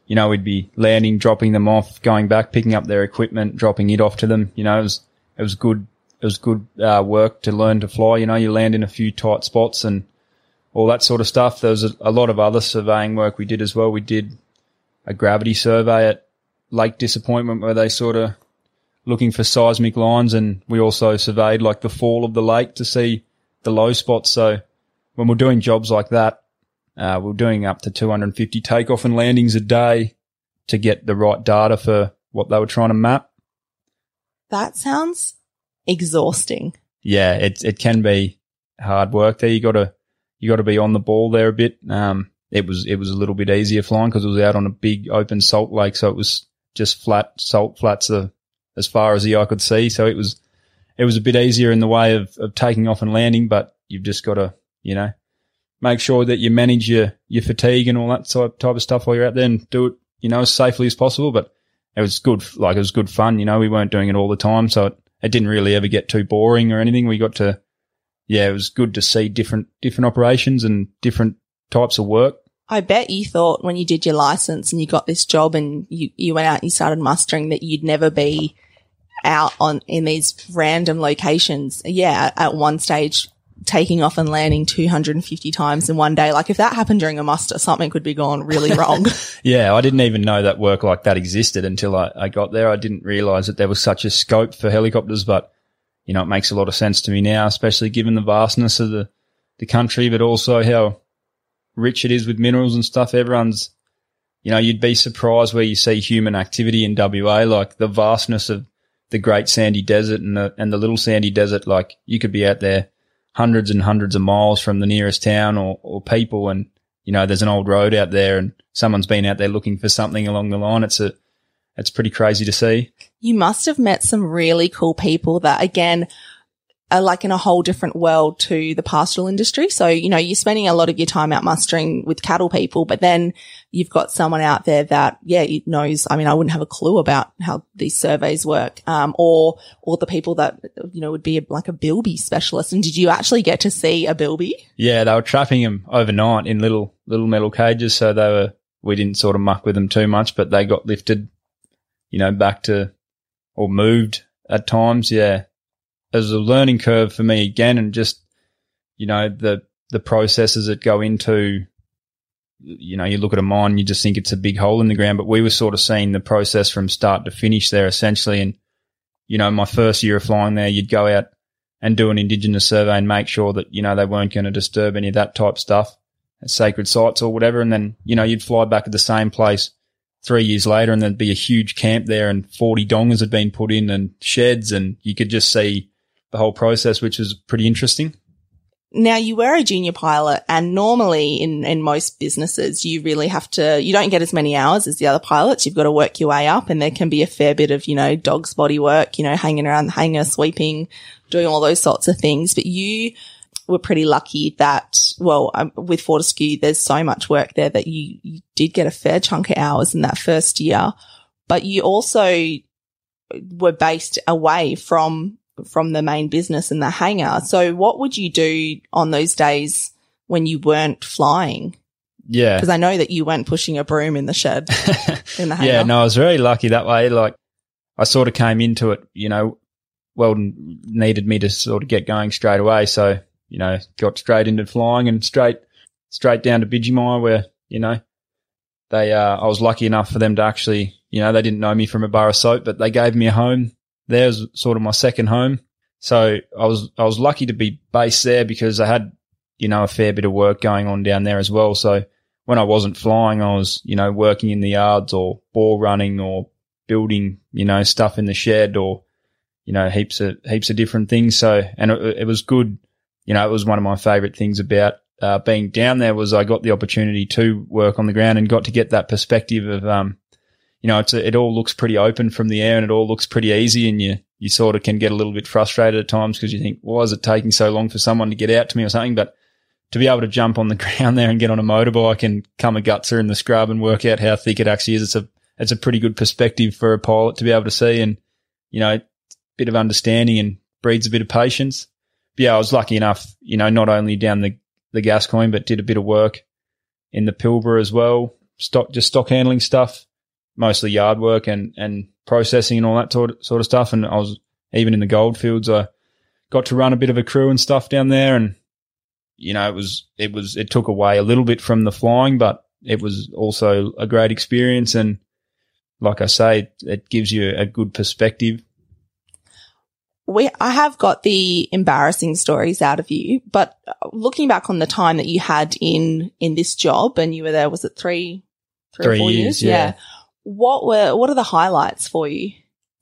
you know, we'd be landing, dropping them off, going back, picking up their equipment, dropping it off to them. You know, it was it was good. It was good uh, work to learn to fly. You know, you land in a few tight spots and all that sort of stuff. There was a, a lot of other surveying work we did as well. We did a gravity survey at Lake Disappointment where they sort of looking for seismic lines and we also surveyed like the fall of the lake to see the low spots. So when we're doing jobs like that, uh, we're doing up to 250 takeoff and landings a day to get the right data for what they were trying to map. That sounds exhausting. Yeah, it, it can be hard work there. You gotta, you gotta be on the ball there a bit. Um, it was, it was a little bit easier flying because it was out on a big open salt lake. So it was just flat salt flats the, as far as the eye could see. So it was, it was a bit easier in the way of, of taking off and landing, but you've just got to, you know, make sure that you manage your, your fatigue and all that type, type of stuff while you're out there and do it, you know, as safely as possible. But it was good, like it was good fun. You know, we weren't doing it all the time. So it, it didn't really ever get too boring or anything. We got to, yeah, it was good to see different, different operations and different types of work. I bet you thought when you did your license and you got this job and you, you went out and you started mustering that you'd never be out on in these random locations. Yeah, at one stage taking off and landing 250 times in one day. Like if that happened during a muster, something could be gone really wrong. yeah, I didn't even know that work like that existed until I, I got there. I didn't realize that there was such a scope for helicopters, but you know, it makes a lot of sense to me now, especially given the vastness of the, the country, but also how rich it is with minerals and stuff. Everyone's, you know, you'd be surprised where you see human activity in WA, like the vastness of the great sandy desert and the, and the little sandy desert. Like you could be out there hundreds and hundreds of miles from the nearest town or, or people. And, you know, there's an old road out there and someone's been out there looking for something along the line. It's a, it's pretty crazy to see. You must have met some really cool people that again, are like in a whole different world to the pastoral industry. So, you know, you're spending a lot of your time out mustering with cattle people, but then you've got someone out there that, yeah, knows, I mean, I wouldn't have a clue about how these surveys work. Um, or, or the people that, you know, would be a, like a bilby specialist. And did you actually get to see a bilby? Yeah, they were trapping them overnight in little, little metal cages. So they were, we didn't sort of muck with them too much, but they got lifted, you know, back to, or moved at times. Yeah as a learning curve for me again, and just you know the the processes that go into. You know, you look at a mine, you just think it's a big hole in the ground, but we were sort of seeing the process from start to finish there essentially. And, you know, my first year of flying there, you'd go out and do an indigenous survey and make sure that, you know, they weren't going to disturb any of that type stuff, sacred sites or whatever. And then, you know, you'd fly back at the same place three years later and there'd be a huge camp there and 40 dongas had been put in and sheds and you could just see the whole process, which was pretty interesting. Now you were a junior pilot and normally in, in most businesses, you really have to, you don't get as many hours as the other pilots. You've got to work your way up and there can be a fair bit of, you know, dog's body work, you know, hanging around the hangar, sweeping, doing all those sorts of things. But you were pretty lucky that, well, um, with Fortescue, there's so much work there that you, you did get a fair chunk of hours in that first year, but you also were based away from from the main business in the hangar. So what would you do on those days when you weren't flying? Yeah. Because I know that you weren't pushing a broom in the shed in the hangar. Yeah, no, I was very lucky that way. Like I sort of came into it, you know, Weldon needed me to sort of get going straight away. So, you know, got straight into flying and straight, straight down to Bidgemia where, you know, they, uh, I was lucky enough for them to actually, you know, they didn't know me from a bar of soap, but they gave me a home There was sort of my second home. So I was, I was lucky to be based there because I had, you know, a fair bit of work going on down there as well. So when I wasn't flying, I was, you know, working in the yards or ball running or building, you know, stuff in the shed or, you know, heaps of, heaps of different things. So, and it, it was good. You know, it was one of my favorite things about uh, being down there was I got the opportunity to work on the ground and got to get that perspective of, um, you know, it's a, it all looks pretty open from the air and it all looks pretty easy and you, you sort of can get a little bit frustrated at times because you think, why is it taking so long for someone to get out to me or something? But to be able to jump on the ground there and get on a motorbike and come a gutser in the scrub and work out how thick it actually is, it's a, it's a pretty good perspective for a pilot to be able to see and, you know, a bit of understanding and breeds a bit of patience. Yeah, I was lucky enough, you know, not only down the, the Gascoyne, but did a bit of work in the Pilbara as well. Stock, just stock handling stuff mostly yard work and, and processing and all that sort of, sort of stuff. And I was even in the goldfields, I got to run a bit of a crew and stuff down there. And, you know, it was, it was, it took away a little bit from the flying, but it was also a great experience. And like I say, it gives you a good perspective. We, I have got the embarrassing stories out of you, but looking back on the time that you had in, in this job and you were there, was it three, three, three or four years? years? yeah. yeah what were what are the highlights for you?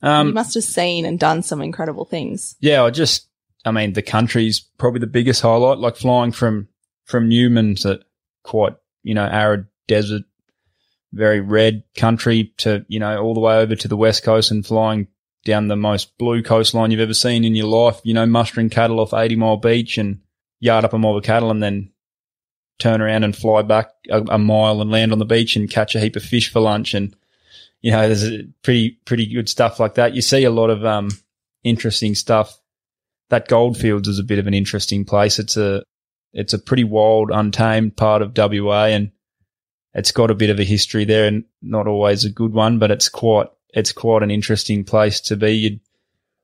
Um, you must have seen and done some incredible things. Yeah, I just, I mean, the country's probably the biggest highlight. Like flying from from Newman to quite, you know, arid desert, very red country to, you know, all the way over to the west coast and flying down the most blue coastline you've ever seen in your life. You know, mustering cattle off Eighty Mile Beach and yard up a mob of cattle and then turn around and fly back a, a mile and land on the beach and catch a heap of fish for lunch and you know, there's pretty, pretty good stuff like that. You see a lot of, um, interesting stuff. That Goldfields is a bit of an interesting place. It's a, it's a pretty wild, untamed part of WA, and it's got a bit of a history there, and not always a good one, but it's quite it's quite an interesting place to be. You'd,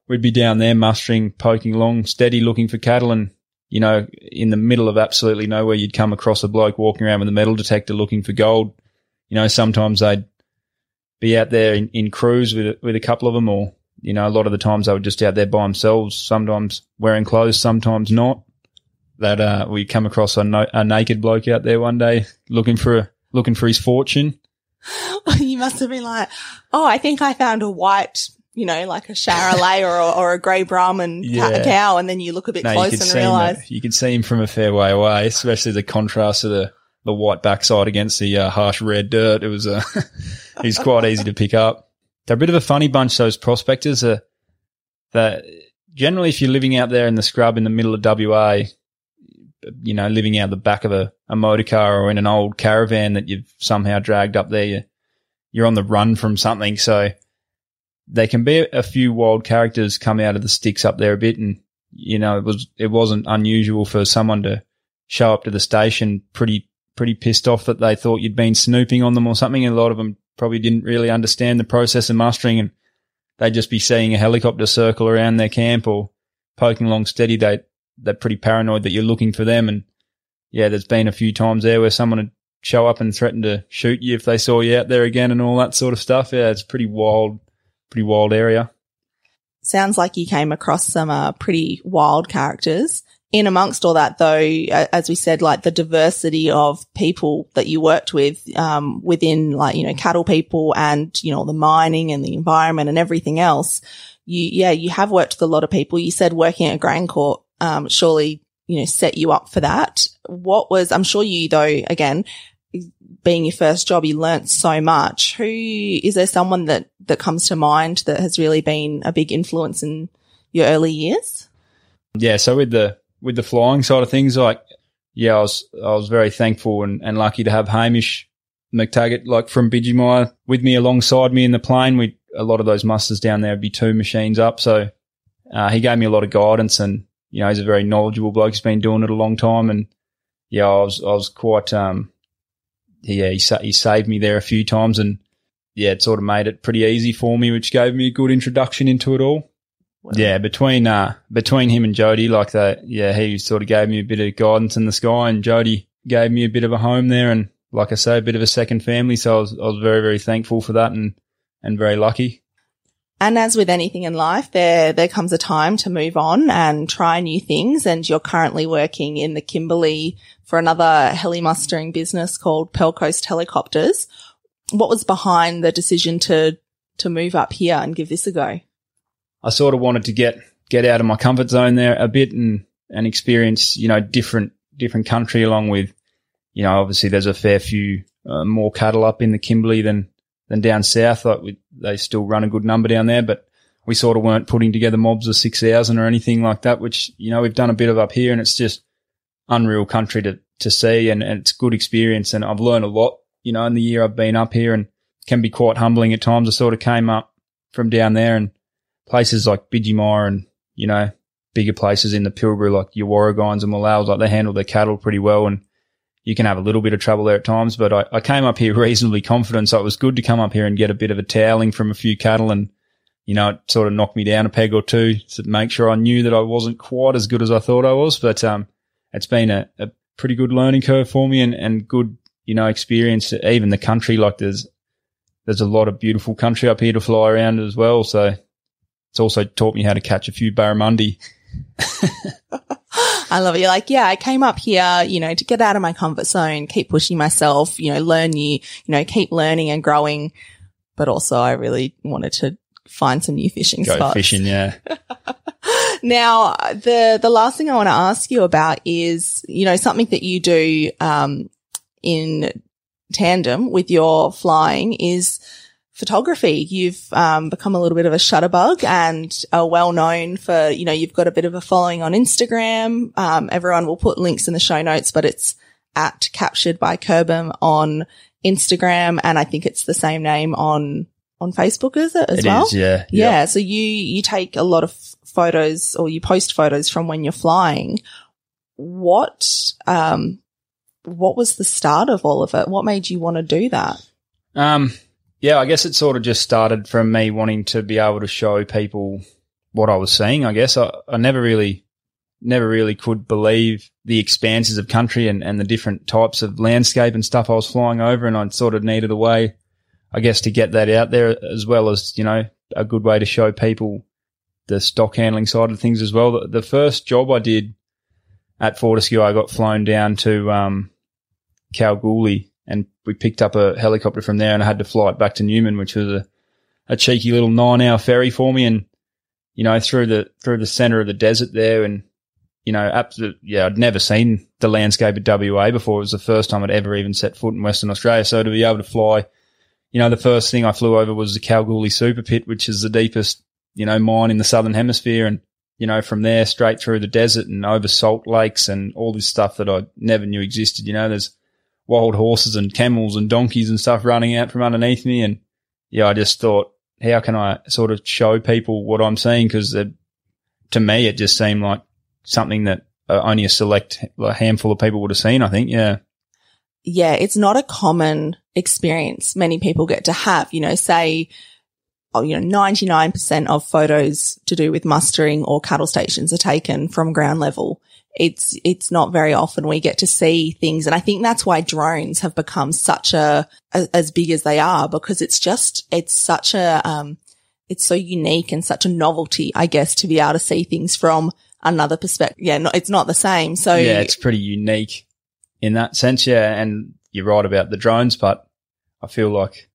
we'd be down there mustering, poking along, steady, looking for cattle, and you know, in the middle of absolutely nowhere, you'd come across a bloke walking around with a metal detector looking for gold. You know, sometimes they'd be out there in, in crews with with a couple of them, or you know, a lot of the times they were just out there by themselves. Sometimes wearing clothes, sometimes not. That uh, we come across a, no- a naked bloke out there one day looking for a, looking for his fortune. you must have been like, oh, I think I found a white, you know, like a Charolais or, or a grey Brahman Yeah. cow, and then you look a bit No, and realise. You could see him from a fair way away, especially the contrast of the the white backside against the uh, harsh red dirt. It was uh, he's quite easy to pick up. They're a bit of a funny bunch. Those prospectors are. That generally, if you're living out there in the scrub in the middle of WA, you know, living out the back of a, a motor car or in an old caravan that you've somehow dragged up there, you, you're on the run from something. So they can be a few wild characters come out of the sticks up there a bit. And, you know, it was, it wasn't unusual for someone to show up to the station pretty, pretty pissed off that they thought you'd been snooping on them or something. And a lot of them probably didn't really understand the process of mustering and they'd just be seeing a helicopter circle around their camp or poking along steady. They, they're pretty paranoid that you're looking for them. And yeah, there's been a few times there where someone would show up and threaten to shoot you if they saw you out there again and all that sort of stuff. Yeah, it's pretty wild, pretty wild area. Sounds like you came across some uh, pretty wild characters. In amongst all that, though, as we said, like the diversity of people that you worked with um, within, like you know, cattle people and you know the mining and the environment and everything else. You, yeah, you have worked with a lot of people. You said working at GrainCorp, um, surely you know set you up for that. What was? I'm sure you though. Again, being your first job, you learnt so much. Who is there someone that that comes to mind that has really been a big influence in your early years? Yeah, so with the with the flying side of things, like yeah, I was I was very thankful and, and lucky to have Hamish McTaggart like from Bidgemia with me alongside me in the plane. We a lot of those musters down there would be two machines up, so uh, he gave me a lot of guidance and you know he's a very knowledgeable bloke. He's been doing it a long time, and yeah, I was I was quite um yeah he sa- he saved me there a few times and yeah it sort of made it pretty easy for me, which gave me a good introduction into it all. Yeah, between uh between him and Jody, like that, yeah, he sort of gave me a bit of guidance in the sky, and Jody gave me a bit of a home there, and like I say, a bit of a second family. So I was I was very very thankful for that, and and very lucky. And as with anything in life, there there comes a time to move on and try new things. And you're currently working in the Kimberley for another heli mustering business called Pearl Coast Helicopters. What was behind the decision to to move up here and give this a go? I sort of wanted to get get out of my comfort zone there a bit and and experience you know different different country along with you know obviously there's a fair few uh, more cattle up in the Kimberley than than down south. Like we, they still run a good number down there, but we sort of weren't putting together mobs of six thousand or anything like that. Which you know we've done a bit of up here, and it's just unreal country to to see, and, and it's good experience. And I've learned a lot, you know, in the year I've been up here, and can be quite humbling at times. I sort of came up from down there and places like Bidgemia and, you know, bigger places in the Pilbara like your and Malaws, like they handle their cattle pretty well and you can have a little bit of trouble there at times. But I, I came up here reasonably confident, so it was good to come up here and get a bit of a toweling from a few cattle and, you know, it sort of knocked me down a peg or two to make sure I knew that I wasn't quite as good as I thought I was. But um it's been a, a pretty good learning curve for me and, and good, you know, experience. Even the country, like there's there's a lot of beautiful country up here to fly around as well. So it's also taught me how to catch a few barramundi. I love it. You're like, yeah, I came up here, you know, to get out of my comfort zone, keep pushing myself, you know, learn new, you know, keep learning and growing. But also I really wanted to find some new fishing Go spots. fishing, yeah. Now, the, the last thing I want to ask you about is, you know, something that you do, um, in tandem with your flying is photography. You've, um, become a little bit of a shutterbug and are well known for, you know, you've got a bit of a following on Instagram. Um, everyone will put links in the show notes, but it's at captured by Kerbum on Instagram. And I think it's the same name on, on Facebook, is it as It well? is, yeah. Yeah. So you, you take a lot of photos or you post photos from when you're flying. what um, what was the start of all of it? What made you want to do that? Um, yeah, I guess it sort of just started from me wanting to be able to show people what I was seeing. I guess I, I never really, never really could believe the expanses of country and, and the different types of landscape and stuff I was flying over. And I sort of needed a way, I guess, to get that out there as well as, you know, a good way to show people the stock handling side of things as well. The, first job I did at Fortescue, I got flown down to, um, Kalgoorlie and we picked up a helicopter from there and I had to fly it back to Newman, which was a, a cheeky little nine hour ferry for me. And, you know, through the, through the center of the desert there and, you know, absolutely, yeah, I'd never seen the landscape of WA before. It was the first time I'd ever even set foot in Western Australia. So to be able to fly, you know, the first thing I flew over was the Kalgoorlie Super Pit, which is the deepest, you know, mine in the southern hemisphere. And, you know, from there straight through the desert and over salt lakes and all this stuff that I never knew existed. You know, there's, wild horses and camels and donkeys and stuff running out from underneath me. And yeah, I just thought, how can I sort of show people what I'm seeing? Because to me, it just seemed like something that uh, only a select a handful of people would have seen. I think, yeah. Yeah, it's not a common experience many people get to have. You know, say, oh, you know, 99% of photos to do with mustering or cattle stations are taken from ground level it's it's not very often we get to see things. And i think that's why drones have become such a, a as big as they are because it's just it's such a um it's so unique and such a novelty i guess to be able to see things from another perspective. Yeah no, it's not the same. So yeah it's pretty unique in that sense. Yeah and you're right about the drones but i feel like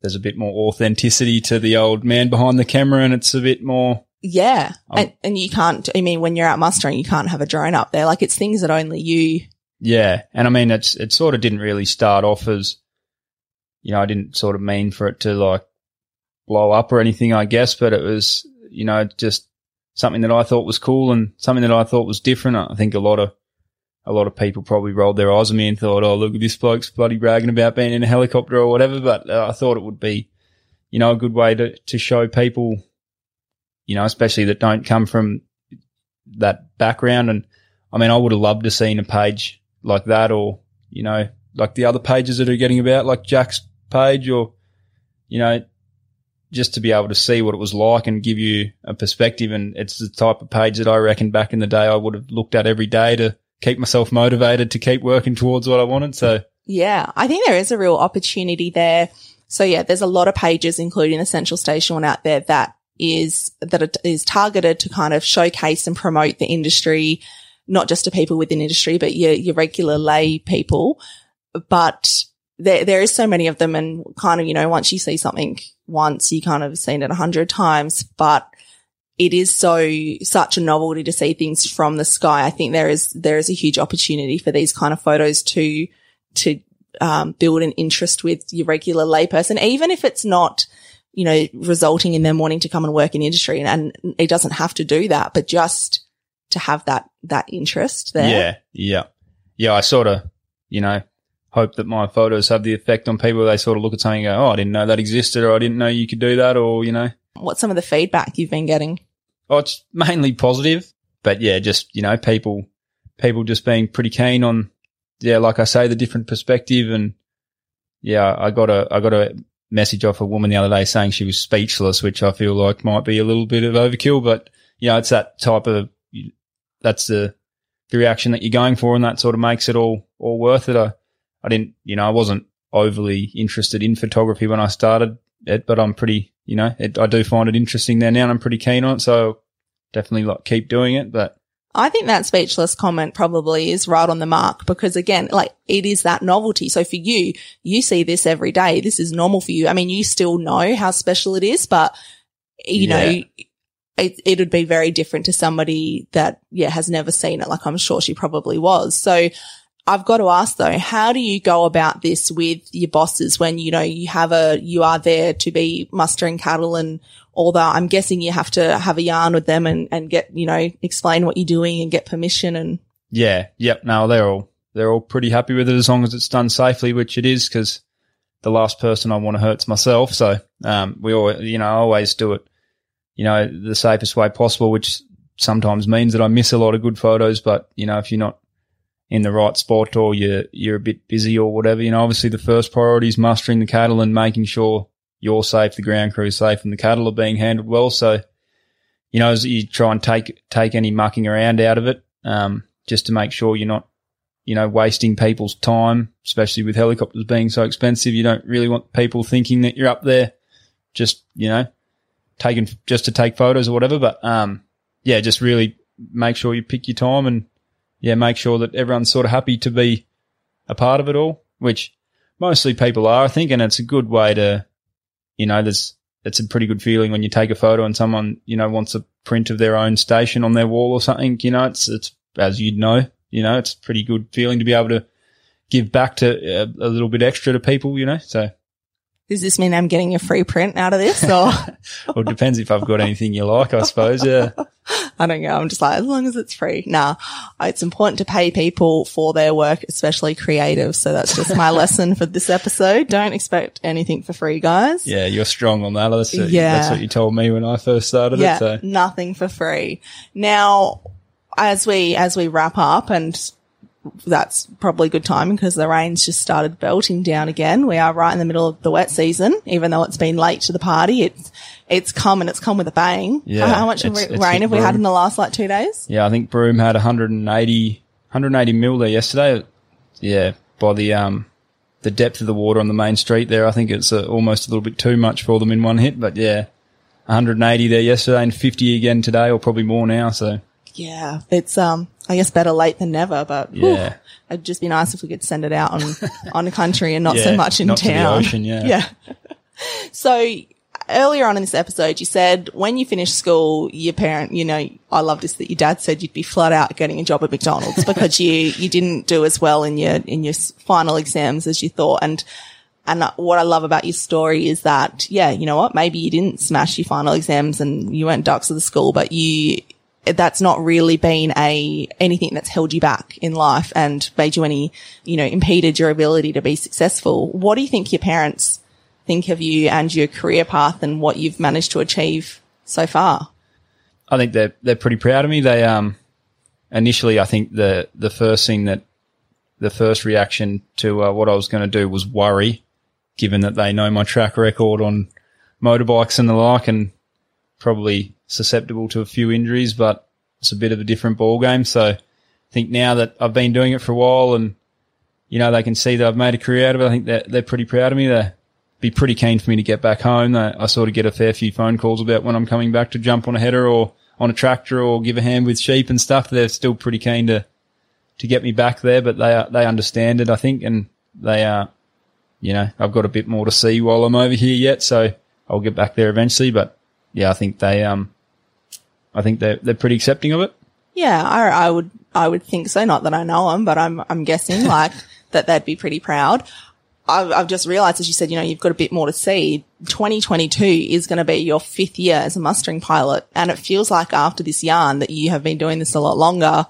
there's a bit more authenticity to the old man behind the camera and it's a bit more yeah. Um, and, and you can't, I mean, when you're out mustering, you can't have a drone up there. Like it's things that only you. Yeah. And I mean, it's, it sort of didn't really start off as, you know, I didn't sort of mean for it to like blow up or anything, I guess, but it was, you know, just something that I thought was cool and something that I thought was different. I think a lot of, a lot of people probably rolled their eyes at me and thought, oh, look at this bloke's bloody bragging about being in a helicopter or whatever. But uh, I thought it would be, you know, a good way to, to show people you know, especially that don't come from that background. And I mean, I would have loved to seen a page like that or, you know, like the other pages that are getting about, like Jack's page or, you know, just to be able to see what it was like and give you a perspective. And it's the type of page that I reckon back in the day I would have looked at every day to keep myself motivated to keep working towards what I wanted. So yeah, I think there is a real opportunity there. So yeah, there's a lot of pages, including the Central Station one out there that is that it is targeted to kind of showcase and promote the industry, not just to people within industry, but your, your regular lay people. But there, there is so many of them and kind of, you know, once you see something once, you kind of seen it a hundred times, but it is so such a novelty to see things from the sky. I think there is, there is a huge opportunity for these kind of photos to, to, um, build an interest with your regular layperson, even if it's not, you know, resulting in them wanting to come and work in industry. And, and it doesn't have to do that, but just to have that, that interest there. Yeah. Yeah. Yeah. I sort of, you know, hope that my photos have the effect on people. They sort of look at something and go, Oh, I didn't know that existed or I didn't know you could do that or, you know, what's some of the feedback you've been getting? Oh, it's mainly positive, but yeah, just, you know, people, people just being pretty keen on, yeah, like I say, the different perspective and, yeah, I got a, I got a message off a woman the other day saying she was speechless, which I feel like might be a little bit of overkill, but you know, it's that type of, that's the, the reaction that you're going for. And that sort of makes it all, all worth it. I, I didn't, you know, I wasn't overly interested in photography when I started it, but I'm pretty, you know, it, I do find it interesting there now and I'm pretty keen on it. So definitely like keep doing it, but I think that speechless comment probably is right on the mark because again, like it is that novelty. So for you, you see this every day. This is normal for you. I mean, you still know how special it is, but you yeah. know, it, it would be very different to somebody that, yeah, has never seen it. Like I'm sure she probably was. So I've got to ask though, how do you go about this with your bosses when, you know, you have a, you are there to be mustering cattle and although I'm guessing you have to have a yarn with them and, and get, you know, explain what you're doing and get permission and. Yeah. Yep. No, they're all, they're all pretty happy with it as long as it's done safely, which it is because the last person I want to hurt's myself. So, um, we all, you know, I always do it, you know, the safest way possible, which sometimes means that I miss a lot of good photos. But you know, if you're not in the right spot or you're you're a bit busy or whatever, you know, obviously the first priority is mustering the cattle and making sure you're safe, the ground crew's safe, and the cattle are being handled well. So, you know, as you try and take take any mucking around out of it, um, just to make sure you're not, you know, wasting people's time, especially with helicopters being so expensive. You don't really want people thinking that you're up there just, you know, taking just to take photos or whatever. But um, yeah, just really make sure you pick your time and yeah, make sure that everyone's sort of happy to be a part of it all, which mostly people are, I think, and it's a good way to, you know, there's it's a pretty good feeling when you take a photo and someone, you know, wants a print of their own station on their wall or something, you know, it's it's as you'd know, you know, it's pretty good feeling to be able to give back to a, a little bit extra to people, you know. So Does this mean I'm getting a free print out of this or well, it depends if I've got anything you like, I suppose. Yeah. I don't know. I'm just like, as long as it's free. Nah, it's important to pay people for their work, especially creative. So that's just my lesson for this episode. Don't expect anything for free, guys. Yeah, you're strong on that. That's, what- Yeah. that's what you told me when I first started yeah, it. So nothing for free. Now, as we as we wrap up, and that's probably good timing because the rain's just started belting down again. We are right in the middle of the wet season, even though it's been late to the party. It's it's come and it's come with a bang. Yeah, how, how much it's- ra- it's rain hit have we had in the last like two days? yeah, I think Broome had 180, 180 mil there yesterday. Yeah, by the um the depth of the water on the main street there, I think it's uh, almost a little bit too much for them in one hit. But yeah, 180 there yesterday and 50 again today, or probably more now. So Yeah, it's um, I guess better late than never. But whew, Yeah. it'd just be nice if we could send it out on on the country and not so much in not to town. ocean, yeah. yeah. so earlier on in this episode, you said when you finished school, your parent, you know, I love this that your dad said you'd be flat out getting a job at McDonald's because you you didn't do as well in your in your final exams as you thought and. And what I love about your story is that, yeah, you know what? Maybe you didn't smash your final exams and you weren't dux of the school, but you, that's not really been a, anything that's held you back in life and made you any, you know, impeded your ability to be successful. What do you think your parents think of you and your career path and what you've managed to achieve so far? I think they're they're pretty proud of me. They um initially I think the the first thing that the first reaction to uh, what I was going to do was worry, given that they know my track record on motorbikes and the like, and probably susceptible to a few injuries. But it's a bit of a different ball game. So I think now that I've been doing it for a while, and you know they can see that I've made a career out of it. I think that they're pretty proud of me. They'd be pretty keen for me to get back home. They, I sort of get a fair few phone calls about when I'm coming back to jump on a header or on a tractor or give a hand with sheep and stuff. They're still pretty keen to to get me back there, but they they understand it, I think, and they are, you know, I've got a bit more to see while I'm over here yet, so I'll get back there eventually. But yeah, I think they um, I think they're they're pretty accepting of it. Yeah, I, I would, I would think so. Not that I know them, but I'm, I'm guessing like that they'd be pretty proud. I've, I've just realized, as you said, you know, you've got a bit more to see. 2022 is going to be your fifth year as a mustering pilot. And it feels like after this yarn that you have been doing this a lot longer.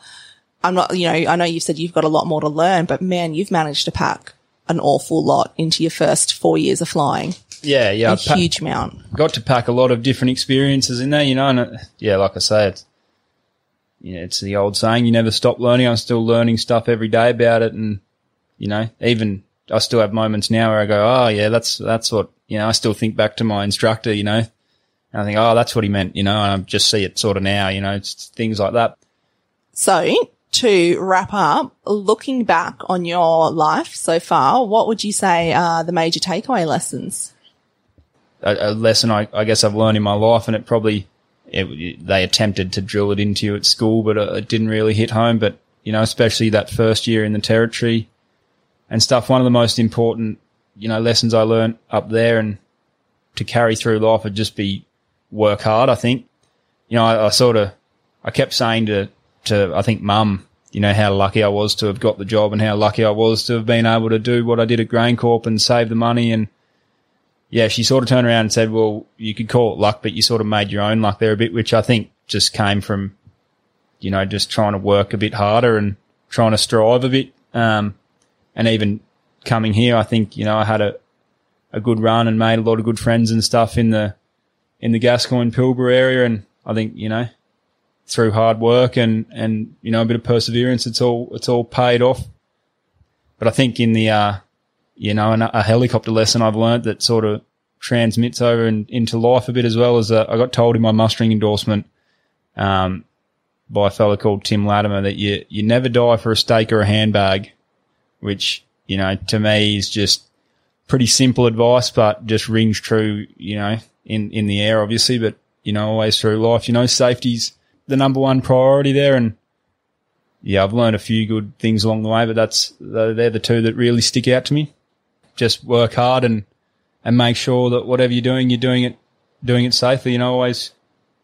I'm not, you know, I know you've said you've got a lot more to learn, but man, you've managed to pack an awful lot into your first four years of flying. Yeah, yeah, A pa- huge amount. got to pack a lot of different experiences in there, you know, and it, yeah, like I say, it's, you know, it's the old saying, you never stop learning. I'm still learning stuff every day about it. And, you know, even I still have moments now where I go, oh yeah, that's, that's what, you know, I still think back to my instructor, you know, and I think, oh, that's what he meant, you know, and I just see it sort of now, you know, it's things like that. So to wrap up, looking back on your life so far, what would you say are the major takeaway lessons? A, a lesson I, I guess I've learned in my life, and it probably it, they attempted to drill it into you at school, but it, didn't really hit home. But you know, especially that first year in the territory and stuff. One of the most important you know lessons I learned up there, and to carry through life would just be work hard. I think you know I, I sort of I kept saying to to I think mum. You know how lucky I was to have got the job, and how lucky I was to have been able to do what I did at GrainCorp and save the money and yeah, she sort of turned around and said, well, you could call it luck, but you sort of made your own luck there a bit, which I think just came from, you know, just trying to work a bit harder and trying to strive a bit. Um, and even coming here, I think, you know, I had a, a good run and made a lot of good friends and stuff in the, in the Gascoyne Pilbara area. And I think, you know, through hard work and, and, you know, a bit of perseverance, it's all, it's all paid off. But I think in the, uh, you know, a, a helicopter lesson I've learned that sort of transmits over in, into life a bit as well as uh, I got told in my mustering endorsement, um, by a fellow called Tim Latimer that you, you never die for a steak or a handbag, which, you know, to me is just pretty simple advice, but just rings true, you know, in, in the air, obviously, but, you know, always through life, you know, safety's the number one priority there. And yeah, I've learned a few good things along the way, but that's, they're the two that really stick out to me. Just work hard and, and make sure that whatever you're doing, you're doing it, doing it safely, you know, always,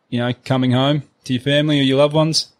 you know, coming home to your family or your loved ones.